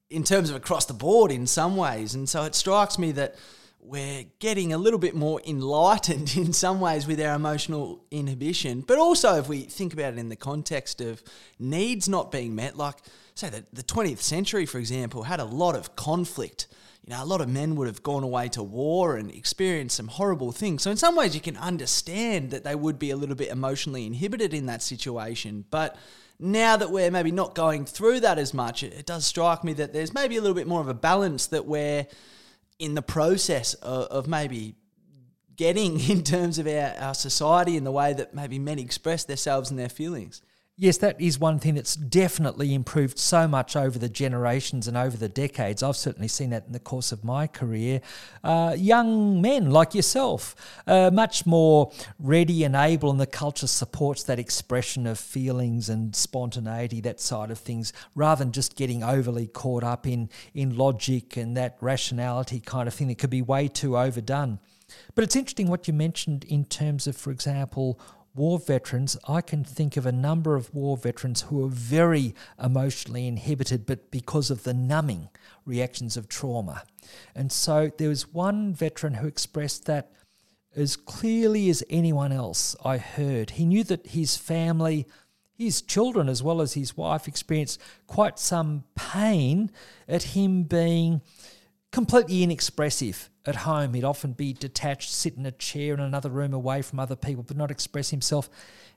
in terms of across the board in some ways. And so it strikes me that we're getting a little bit more enlightened in some ways with our emotional inhibition. But also, if we think about it in the context of needs not being met, like, say, the, the 20th century, for example, had a lot of conflict you know, a lot of men would have gone away to war and experienced some horrible things. So, in some ways, you can understand that they would be a little bit emotionally inhibited in that situation. But now that we're maybe not going through that as much, it, does strike me that there's maybe a little bit more of a balance that we're in the process of, of maybe getting in terms of our, our society and the way that maybe men express themselves and their feelings yes, that is one thing that's definitely improved so much over the generations and over the decades. I've certainly seen that in the course of my career. Uh, young men like yourself, uh, much more ready and able, and the culture supports that expression of feelings and spontaneity, that side of things, rather than just getting overly caught up in, in logic and that rationality kind of thing that could be way too overdone. But it's interesting what you mentioned in terms of, for example, war veterans, I can think of a number of war veterans who are very emotionally inhibited, but because of the numbing reactions of trauma. And so there was one veteran who expressed that as clearly as anyone else I heard. He knew that his family, his children, as well as his wife, experienced quite some pain at him being completely inexpressive at home. He'd often be detached, sit in a chair in another room away from other people, but not express himself.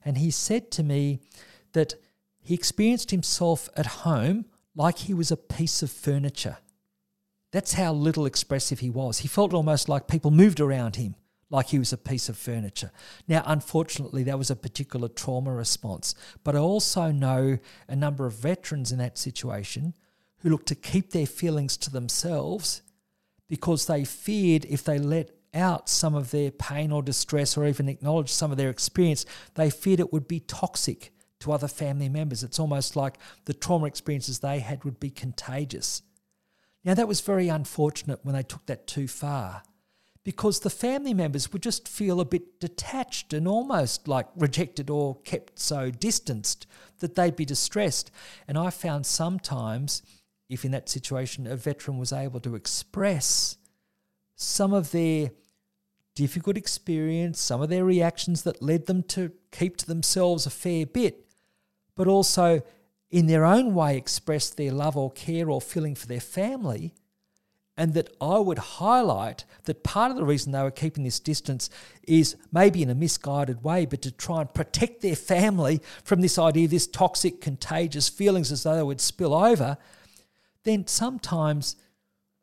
And he said to me that he experienced himself at home like he was a piece of furniture. That's how little expressive he was. He felt almost like people moved around him like he was a piece of furniture. Now, unfortunately, that was a particular trauma response. But I also know a number of veterans in that situation who look to keep their feelings to themselves because they feared if they let out some of their pain or distress or even acknowledge some of their experience, they feared it would be toxic to other family members. It's almost like the trauma experiences they had would be contagious. Now, that was very unfortunate when they took that too far because the family members would just feel a bit detached and almost like rejected or kept so distanced that they'd be distressed. And I found sometimes, if in that situation a veteran was able to express some of their difficult experience, some of their reactions that led them to keep to themselves a fair bit, but also in their own way express their love or care or feeling for their family, and that I would highlight that part of the reason they were keeping this distance is maybe in a misguided way, but to try and protect their family from this idea, this toxic, contagious feelings as though they would spill over, then sometimes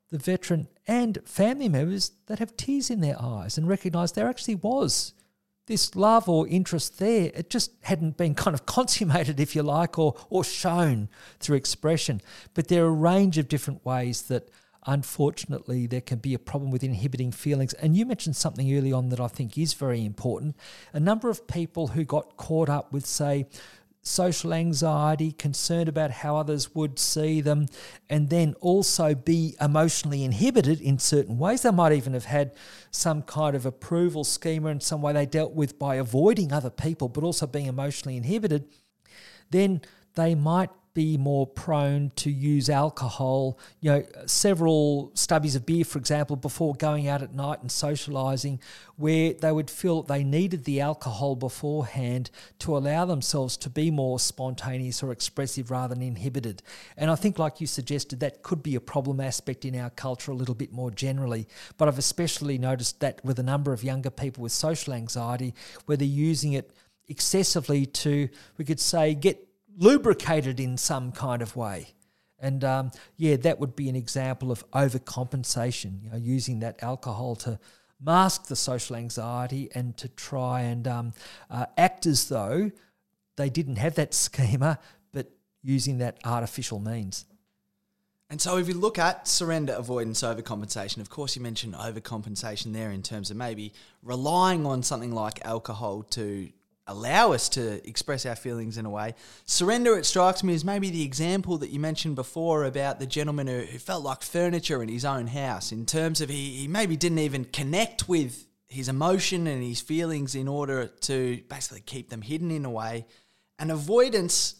the veteran and family members that have tears in their eyes and recognise there actually was this love or interest there. It just hadn't been kind of consummated, if you like, or, or shown through expression. But there are a range of different ways that unfortunately, there can be a problem with inhibiting feelings. And you mentioned something early on that I think is very important. A number of people who got caught up with, say, social anxiety, concerned about how others would see them, and then also be emotionally inhibited in certain ways. They might even have had some kind of approval schema in some way they dealt with by avoiding other people, but also being emotionally inhibited. Then they might be more prone to use alcohol. You know, several stubbies of beer, for example, before going out at night and socialising, where they would feel they needed the alcohol beforehand to allow themselves to be more spontaneous or expressive rather than inhibited. And I think, like you suggested, that could be a problem aspect in our culture a little bit more generally. But I've especially noticed that with a number of younger people with social anxiety, where they're using it excessively to, we could say, get lubricated in some kind of way. And um, yeah, that would be an example of overcompensation, you know, using that alcohol to mask the social anxiety and to try and um, uh, act as though they didn't have that schema, but using that artificial means. And so, if you look at surrender, avoidance, overcompensation, of course, you mentioned overcompensation there in terms of maybe relying on something like alcohol to allow us to express our feelings in a way. Surrender, it strikes me, as maybe the example that you mentioned before about the gentleman who, who felt like furniture in his own house, in terms of he, he maybe didn't even connect with his emotion and his feelings in order to basically keep them hidden in a way. And avoidance,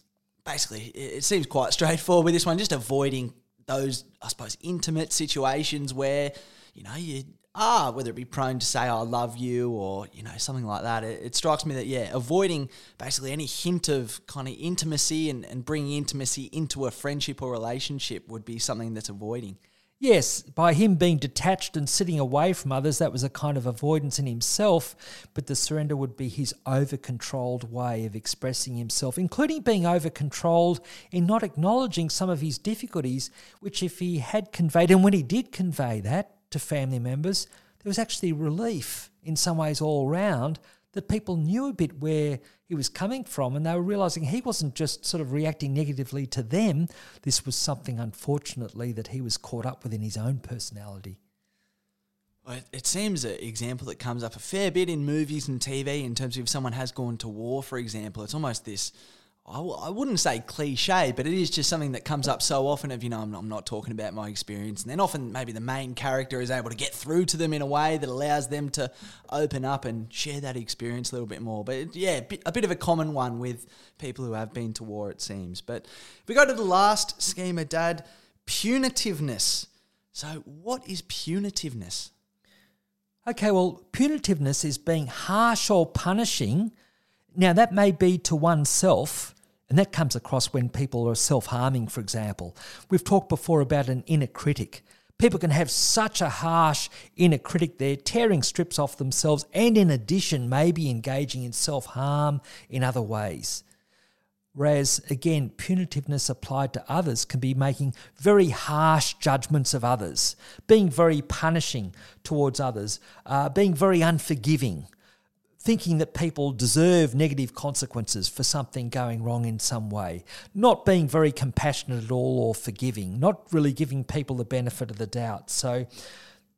basically, it, it seems quite straightforward with this one, just avoiding those, I suppose, intimate situations where, you know, you are, whether it be prone to say I love you or you know something like that. It, it, strikes me that yeah, avoiding basically any hint of kind of intimacy and, and bringing intimacy into a friendship or relationship would be something that's avoiding. Yes, by him being detached and sitting away from others, that was a kind of avoidance in himself, but the surrender would be his over controlled way of expressing himself, including being over controlled in not acknowledging some of his difficulties, which, if he had conveyed, and when he did convey that, to family members, there was actually relief in some ways all around that people knew a bit where he was coming from and they were realizing he wasn't just sort of reacting negatively to them. This was something, unfortunately, that he was caught up with in his own personality. It seems an example that comes up a fair bit in movies and TV in terms of if someone has gone to war, for example. It's almost this I w- I wouldn't say cliche, but it is just something that comes up so often of, you know, I'm not, I'm not talking about my experience. And then often maybe the main character is able to get through to them in a way that allows them to open up and share that experience a little bit more. But yeah, a bit of a common one with people who have been to war, it seems. But if we go to the last schema, Dad, punitiveness. So, what is punitiveness? Okay, well, punitiveness is being harsh or punishing. Now, that may be to oneself, and that comes across when people are self harming, for example. We've talked before about an inner critic, People can have such a harsh inner critic they're tearing strips off themselves, and in addition, maybe engaging in self harm in other ways. Whereas, again, punitiveness applied to others can be making very harsh judgments of others, being very punishing towards others, uh, being very unforgiving, thinking that people deserve negative consequences for something going wrong in some way, not being very compassionate at all or forgiving, not really giving people the benefit of the doubt. So,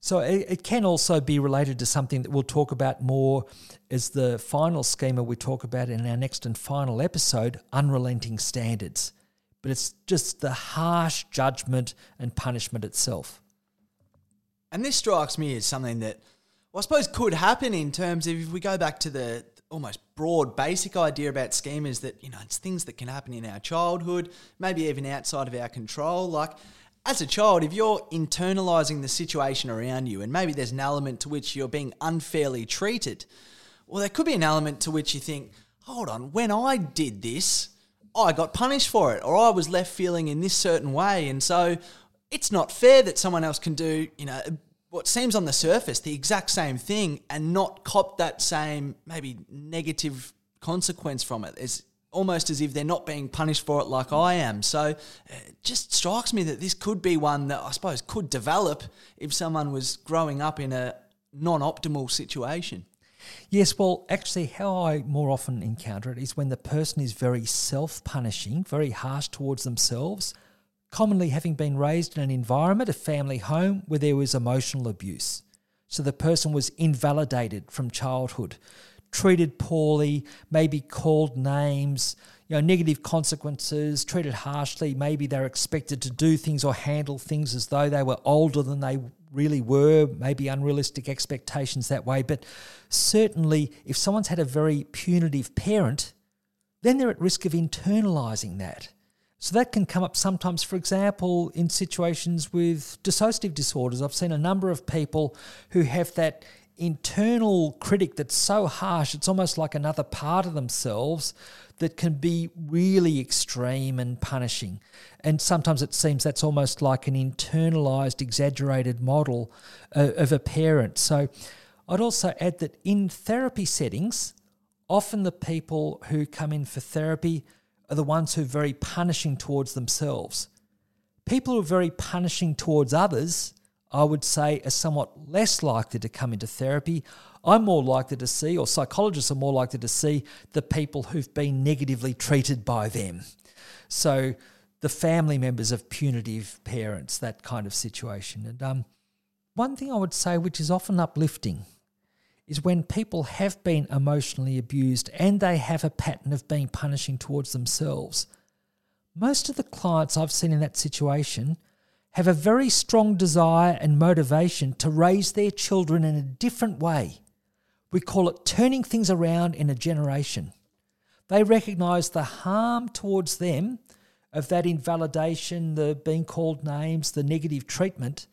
so it, it can also be related to something that we'll talk about more as the final schema we talk about in our next and final episode, unrelenting standards. But it's just the harsh judgment and punishment itself. And this strikes me as something that well, I suppose could happen in terms of if we go back to the almost broad basic idea about schemas that, you know, it's things that can happen in our childhood, maybe even outside of our control. Like, as a child, if you're internalizing the situation around you and maybe there's an element to which you're being unfairly treated, well, there could be an element to which you think, hold on, when I did this, I got punished for it or I was left feeling in this certain way. And so it's not fair that someone else can do, you know, what seems on the surface the exact same thing and not cop that same maybe negative consequence from it. It's almost as if they're not being punished for it like I am. So it just strikes me that this could be one that I suppose could develop if someone was growing up in a non optimal situation. Yes, well, actually, how I more often encounter it is when the person is very self punishing, very harsh towards themselves, commonly having been raised in an environment, a family home, where there was emotional abuse. So the person was invalidated from childhood, treated poorly, maybe called names, you know, negative consequences, treated harshly. Maybe they're expected to do things or handle things as though they were older than they really were, maybe unrealistic expectations that way. But certainly, if someone's had a very punitive parent, then they're at risk of internalizing that. So that can come up sometimes, for example, in situations with dissociative disorders. I've seen a number of people who have that internal critic that's so harsh, it's almost like another part of themselves that can be really extreme and punishing. And sometimes it seems that's almost like an internalized, exaggerated model uh, of a parent. So I'd also add that in therapy settings, often the people who come in for therapy are the ones who are very punishing towards themselves. People who are very punishing towards others, I would say, are somewhat less likely to come into therapy. I'm more likely to see, or psychologists are more likely to see, the people who've been negatively treated by them. So, the family members of punitive parents, that kind of situation. And um, one thing I would say, which is often uplifting, is when people have been emotionally abused and they have a pattern of being punishing towards themselves. Most of the clients I've seen in that situation have a very strong desire and motivation to raise their children in a different way. We call it turning things around in a generation. They recognize the harm towards them of that invalidation, the being called names, the negative treatment,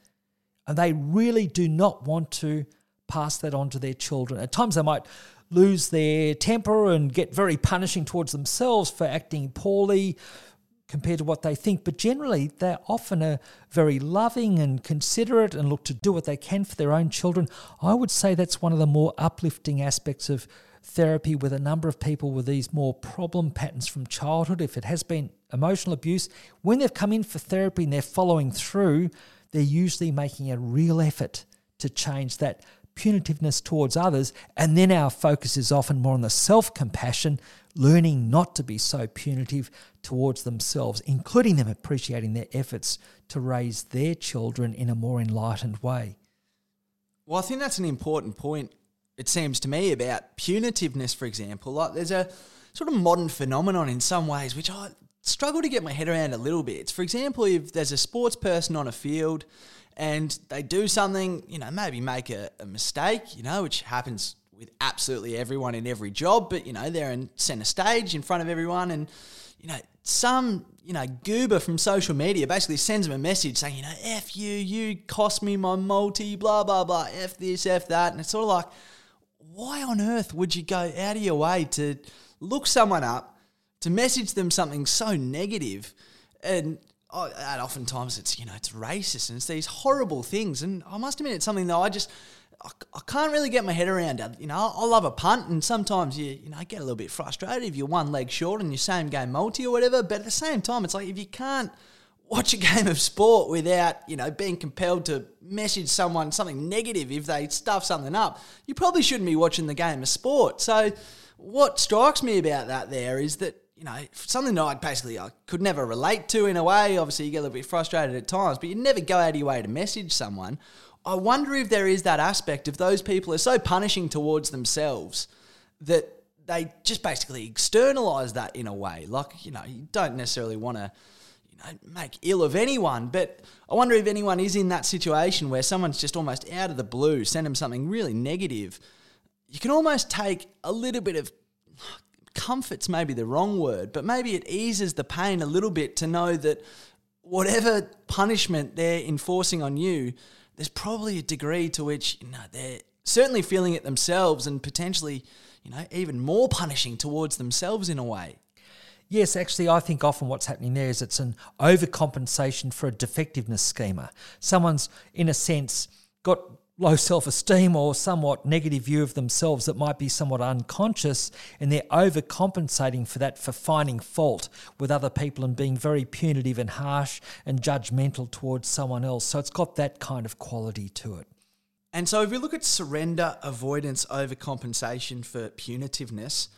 and they really do not want to pass that on to their children. At times they might lose their temper and get very punishing towards themselves for acting poorly compared to what they think, but generally they're often a very loving and considerate and look to do what they can for their own children. I would say that's one of the more uplifting aspects of therapy with a number of people with these more problem patterns from childhood. If it has been emotional abuse, when they've come in for therapy and they're following through, they're usually making a real effort to change that punitiveness towards others, and then our focus is often more on the self compassion, learning not to be so punitive towards themselves, including them appreciating their efforts to raise their children in a more enlightened way. Well, I think that's an important point, it seems to me, about punitiveness, for example. Like there's a sort of modern phenomenon in some ways, which I struggle to get my head around a little bit. For example, if there's a sports person on a field and they do something, you know, maybe make a, a mistake, you know, which happens with absolutely everyone in every job, but you know, they're in center stage in front of everyone and you know, some, you know, goober from social media basically sends them a message saying, you know, F you, you cost me my multi, blah, blah, blah, F this, F that. And it's sort of like, why on earth would you go out of your way to look someone up, to message them something so? And oh, and oftentimes it's you know it's racist and it's these horrible things. And I must admit, it's something that I just I, I can't really get my head around. You know, I, love a punt, and sometimes you you know get a little bit frustrated if you're one leg short and your same game multi or whatever. But at the same time, it's like if you can't watch a game of sport without you know being compelled to message someone something negative if they stuff something up, you probably shouldn't be watching the game of sport. So, what strikes me about that there is that you know, something that I basically I could never relate to in a way. Obviously, you get a little bit frustrated at times, but you never go out of your way to message someone. I wonder if there is that aspect of those people are so punishing towards themselves that they just basically externalize that in a way. Like, you know, you don't necessarily want to, you know, make ill of anyone, but I wonder if anyone is in that situation where someone's just almost out of the blue, send them something really negative. You can almost take a little bit of comfort's maybe the wrong word, but maybe it eases the pain a little bit to know that whatever punishment they're enforcing on you, there's probably a degree to which you know they're certainly feeling it themselves and potentially, you know, even more punishing towards themselves in a way. Yes, actually, I think often what's happening there is it's an overcompensation for a defectiveness schema. Someone's, in a sense, got low self esteem or somewhat negative view of themselves that might be somewhat unconscious, and they're overcompensating for that for finding fault with other people and being very punitive and harsh and judgmental towards someone else. So it's got that kind of quality to it. And so if we look at surrender, avoidance, overcompensation for punitiveness,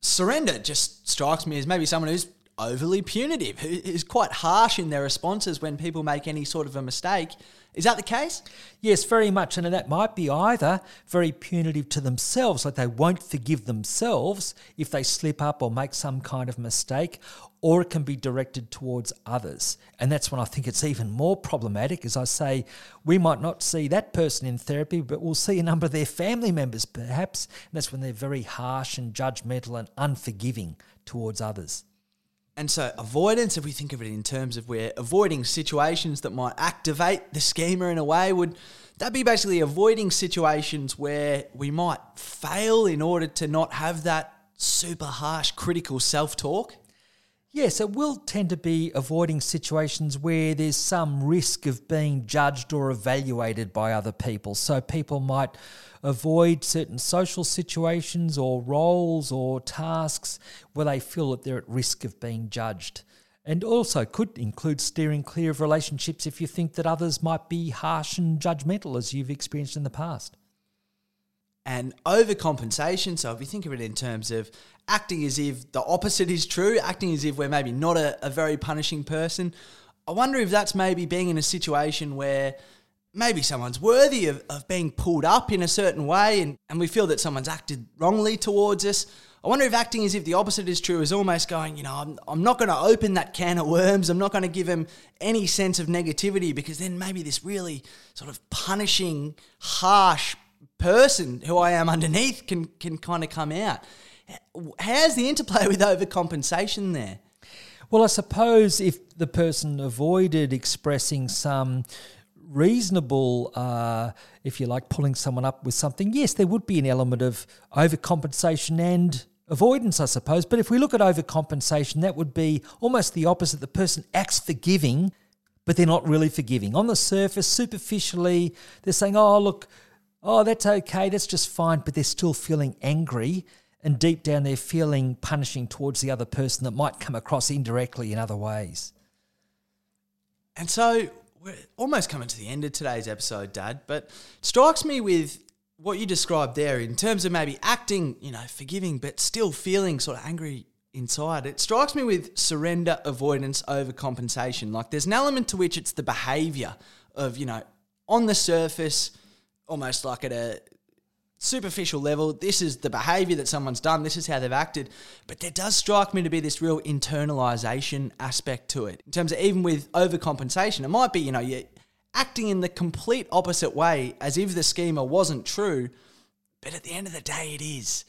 surrender just strikes me as maybe someone who's overly punitive, who is quite harsh in their responses when people make any sort of a mistake. Is that the case? Yes, very much. And that might be either very punitive to themselves, like they won't forgive themselves if they slip up or make some kind of mistake, or it can be directed towards others. And that's when I think it's even more problematic. As I say, we might not see that person in therapy, but we'll see a number of their family members perhaps. And that's when they're very harsh and judgmental and unforgiving towards others. And so, avoidance, if we think of it in terms of we're avoiding situations that might activate the schema in a way, would that be basically avoiding situations where we might fail in order to not have that super harsh critical self talk? Yes, it will tend to be avoiding situations where there's some risk of being judged or evaluated by other people. So people might avoid certain social situations or roles or tasks where they feel that they're at risk of being judged. And also could include steering clear of relationships if you think that others might be harsh and judgmental, as you've experienced in the past and overcompensation. So if you think of it in terms of acting as if the opposite is true, acting as if we're maybe not a, a very punishing person, I wonder if that's maybe being in a situation where maybe someone's worthy of, of being pulled up in a certain way and, and we feel that someone's acted wrongly towards us. I wonder if acting as if the opposite is true is almost going, you know, I'm, I'm not going to open that can of worms. I'm not going to give him any sense of negativity because then maybe this really sort of punishing, harsh person who I am underneath can can kind of come out. How's the interplay with overcompensation there? Well, I suppose if the person avoided expressing some reasonable, uh, if you like, pulling someone up with something, yes, there would be an element of overcompensation and avoidance, I suppose. But if we look at overcompensation, that would be almost the opposite. The person acts forgiving, but they're not really forgiving. On the surface, superficially, they're saying, oh, look, oh, that's okay, that's just fine, but they're still feeling angry. And deep down, they're feeling punishing towards the other person that might come across indirectly in other ways. And so we're almost coming to the end of today's episode, Dad, but strikes me with what you described there in terms of maybe acting, you know, forgiving, but still feeling sort of angry inside. It strikes me with surrender, avoidance, overcompensation. Like there's an element to which it's the behavior of, you know, on the surface, almost like at a superficial level, this is the behavior that someone's done, this is how they've acted. But there does strike me to be this real internalization aspect to it. In terms of even with overcompensation, it might be, you know, you're acting in the complete opposite way as if the schema wasn't true, but at the end of the day, it is.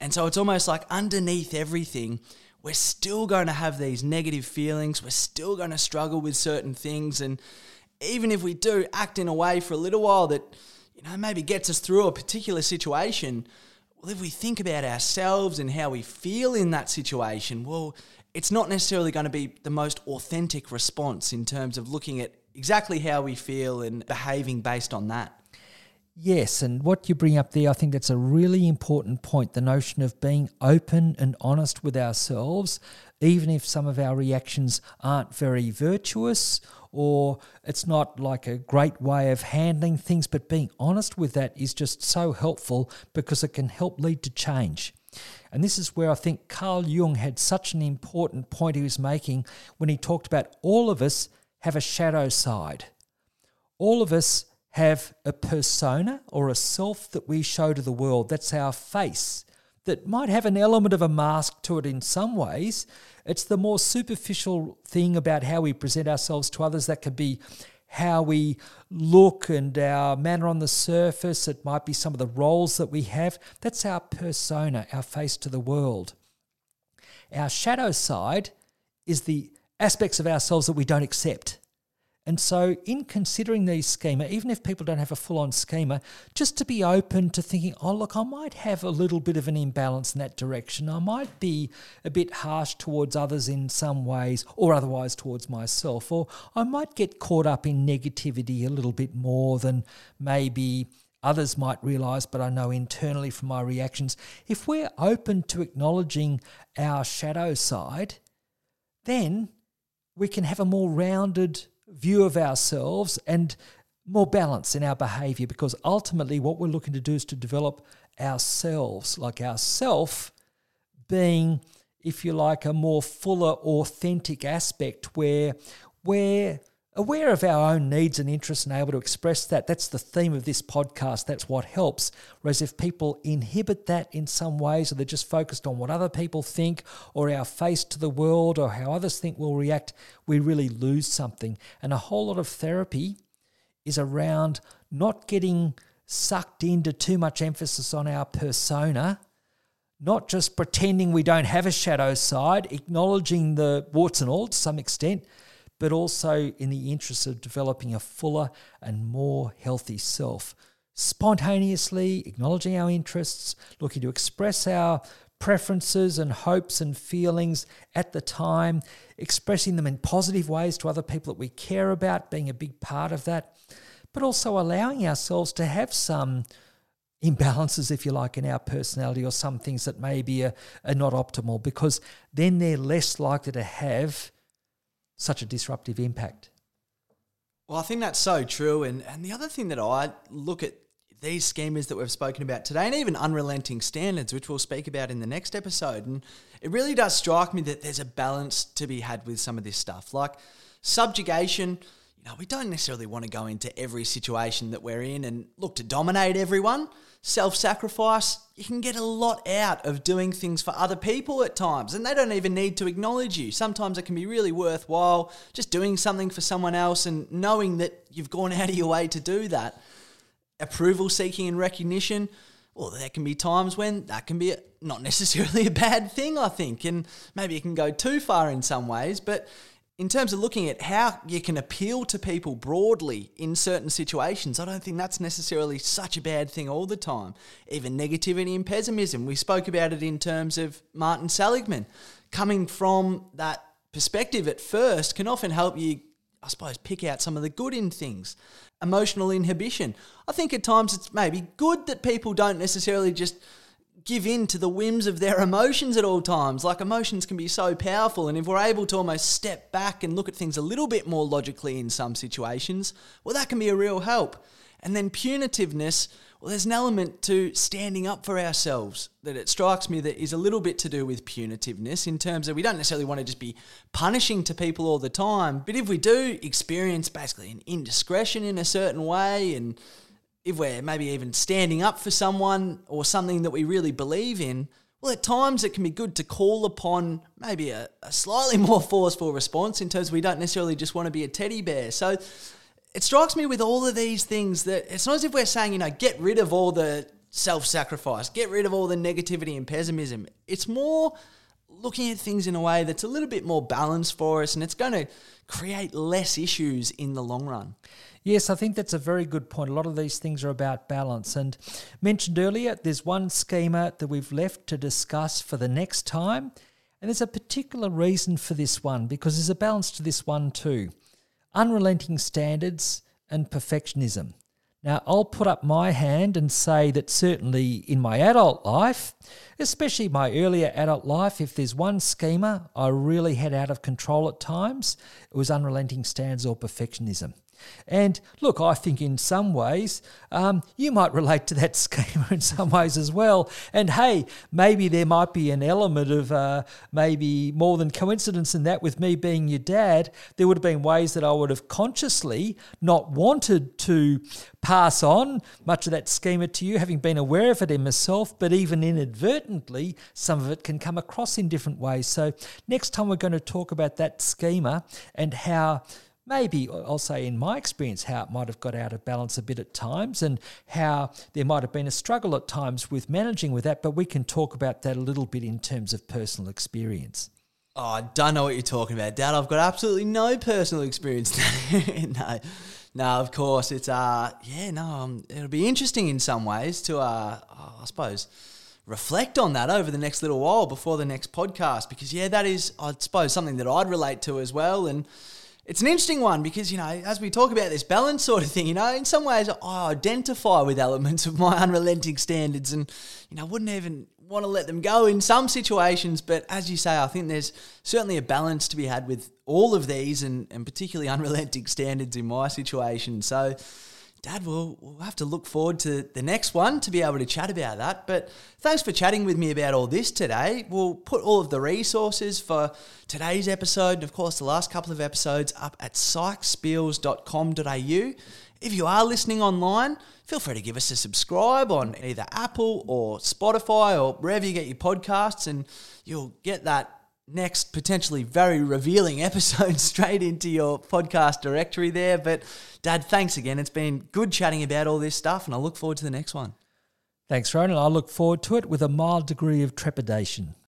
And so it's almost like underneath everything, we're still going to have these negative feelings, we're still going to struggle with certain things. And even if we do act in a way for a little while that you know, maybe gets us through a particular situation, well, if we think about ourselves and how we feel in that situation, well, it's not necessarily going to be the most authentic response in terms of looking at exactly how we feel and behaving based on that. Yes, and what you bring up there, I think that's a really important point the notion of being open and honest with ourselves, even if some of our reactions aren't very virtuous or it's not like a great way of handling things, but being honest with that is just so helpful because it can help lead to change. And this is where I think Carl Jung had such an important point he was making when he talked about all of us have a shadow side. All of us have a persona or a self that we show to the world. That's our face that might have an element of a mask to it in some ways. It's the more superficial thing about how we present ourselves to others that could be how we look and our manner on the surface. It might be some of the roles that we have. That's our persona, our face to the world. Our shadow side is the aspects of ourselves that we don't accept. And so, in considering these schema, even if people don't have a full on schema, just to be open to thinking, oh, look, I might have a little bit of an imbalance in that direction. I might be a bit harsh towards others in some ways, or otherwise towards myself. Or I might get caught up in negativity a little bit more than maybe others might realize, but I know internally from my reactions. If we're open to acknowledging our shadow side, then we can have a more rounded view of ourselves and more balance in our behavior because ultimately what we're looking to do is to develop ourselves, like ourself being, if you like, a more fuller, authentic aspect where we're aware of our own needs and interests and able to express that. That's the theme of this podcast. That's what helps. Whereas if people inhibit that in some ways, or they're just focused on what other people think, or our face to the world, or how others think we'll react, we really lose something. And a whole lot of therapy is around not getting sucked into too much emphasis on our persona. Not just pretending we don't have a shadow side, acknowledging the warts and all to some extent, but also in the interest of developing a fuller and more healthy self. Spontaneously acknowledging our interests, looking to express our preferences and hopes and feelings at the time, expressing them in positive ways to other people that we care about, being a big part of that, but also allowing ourselves to have some imbalances, if you like, in our personality or some things that maybe are, uh, are not optimal, because then they're less likely to have such a disruptive impact. Well, I think that's so true. And, and the other thing that I look at these schemas that we've spoken about today, and even unrelenting standards, which we'll speak about in the next episode. And it really does strike me that there's a balance to be had with some of this stuff. Like subjugation, you know, we don't necessarily want to go into every situation that we're in and look to dominate everyone self sacrifice, you can get a lot out of doing things for other people at times, and they don't even need to acknowledge you. Sometimes it can be really worthwhile just doing something for someone else and knowing that you've gone out of your way to do that. Approval seeking and recognition, well, there can be times when that can be not necessarily a bad thing, I think, and maybe it can go too far in some ways, but in terms of looking at how you can appeal to people broadly in certain situations, I don't think that's necessarily such a bad thing all the time. Even negativity and pessimism, we spoke about it in terms of Martin Seligman. Coming from that perspective at first can often help you, I suppose, pick out some of the good in things. Emotional inhibition. I think at times it's maybe good that people don't necessarily just give in to the whims of their emotions at all times. Like emotions can be so powerful, and if we're able to almost step back and look at things a little bit more logically in some situations, well, that can be a real help. And then punitiveness, well, there's an element to standing up for ourselves that it strikes me that is a little bit to do with punitiveness in terms of we don't necessarily want to just be punishing to people all the time, but if we do experience basically an indiscretion in a certain way and if we're maybe even standing up for someone or something that we really believe in, well, at times it can be good to call upon maybe a, a, slightly more forceful response in terms we don't necessarily just want to be a teddy bear. So it strikes me with all of these things that it's not as if we're saying, you know, get rid of all the self sacrifice, get rid of all the negativity and pessimism. It's more looking at things in a way that's a little bit more balanced for us and it's going to create less issues in the long run. Yes, I think that's a very good point. A lot of these things are about balance. And mentioned earlier, there's one schema that we've left to discuss for the next time. And there's a particular reason for this one because there's a balance to this one too unrelenting standards and perfectionism. Now, I'll put up my hand and say that certainly in my adult life, especially my earlier adult life, if there's one schema I really had out of control at times, it was unrelenting standards or perfectionism. And look, I think in some ways um, you might relate to that schema in some ways as well. And hey, maybe there might be an element of uh, maybe more than coincidence in that with me being your dad. There would have been ways that I would have consciously not wanted to pass on much of that schema to you, having been aware of it in myself, but even inadvertently, some of it can come across in different ways. So, next time we're going to talk about that schema and how maybe I'll say in my experience how it might have got out of balance a bit at times and how there might have been a struggle at times with managing with that, but we can talk about that a little bit in terms of personal experience. Oh, I don't know what you're talking about, Dad. I've got absolutely no personal experience. no, no, of course it's uh, yeah, no, um, it'll be interesting in some ways to uh, I suppose reflect on that over the next little while before the next podcast because yeah, that is I suppose something that I'd relate to as well and it's an interesting one because, you know, as we talk about this balance sort of thing, you know, in some ways I identify with elements of my unrelenting standards and, you know, wouldn't even want to let them go in some situations. But as you say, I think there's certainly a balance to be had with all of these and, and particularly unrelenting standards in my situation. So, Dad, we'll, we'll have to look forward to the next one to be able to chat about that. But thanks for chatting with me about all this today. We'll put all of the resources for today's episode and, of course, the last couple of episodes up at psychspiels.com.au. If you are listening online, feel free to give us a subscribe on either Apple or Spotify or wherever you get your podcasts, and you'll get that next potentially very revealing episode straight into your podcast directory there. But, Dad, thanks again. It's been good chatting about all this stuff, and I look forward to the next one. Thanks, Rowan. I look forward to it with a mild degree of trepidation.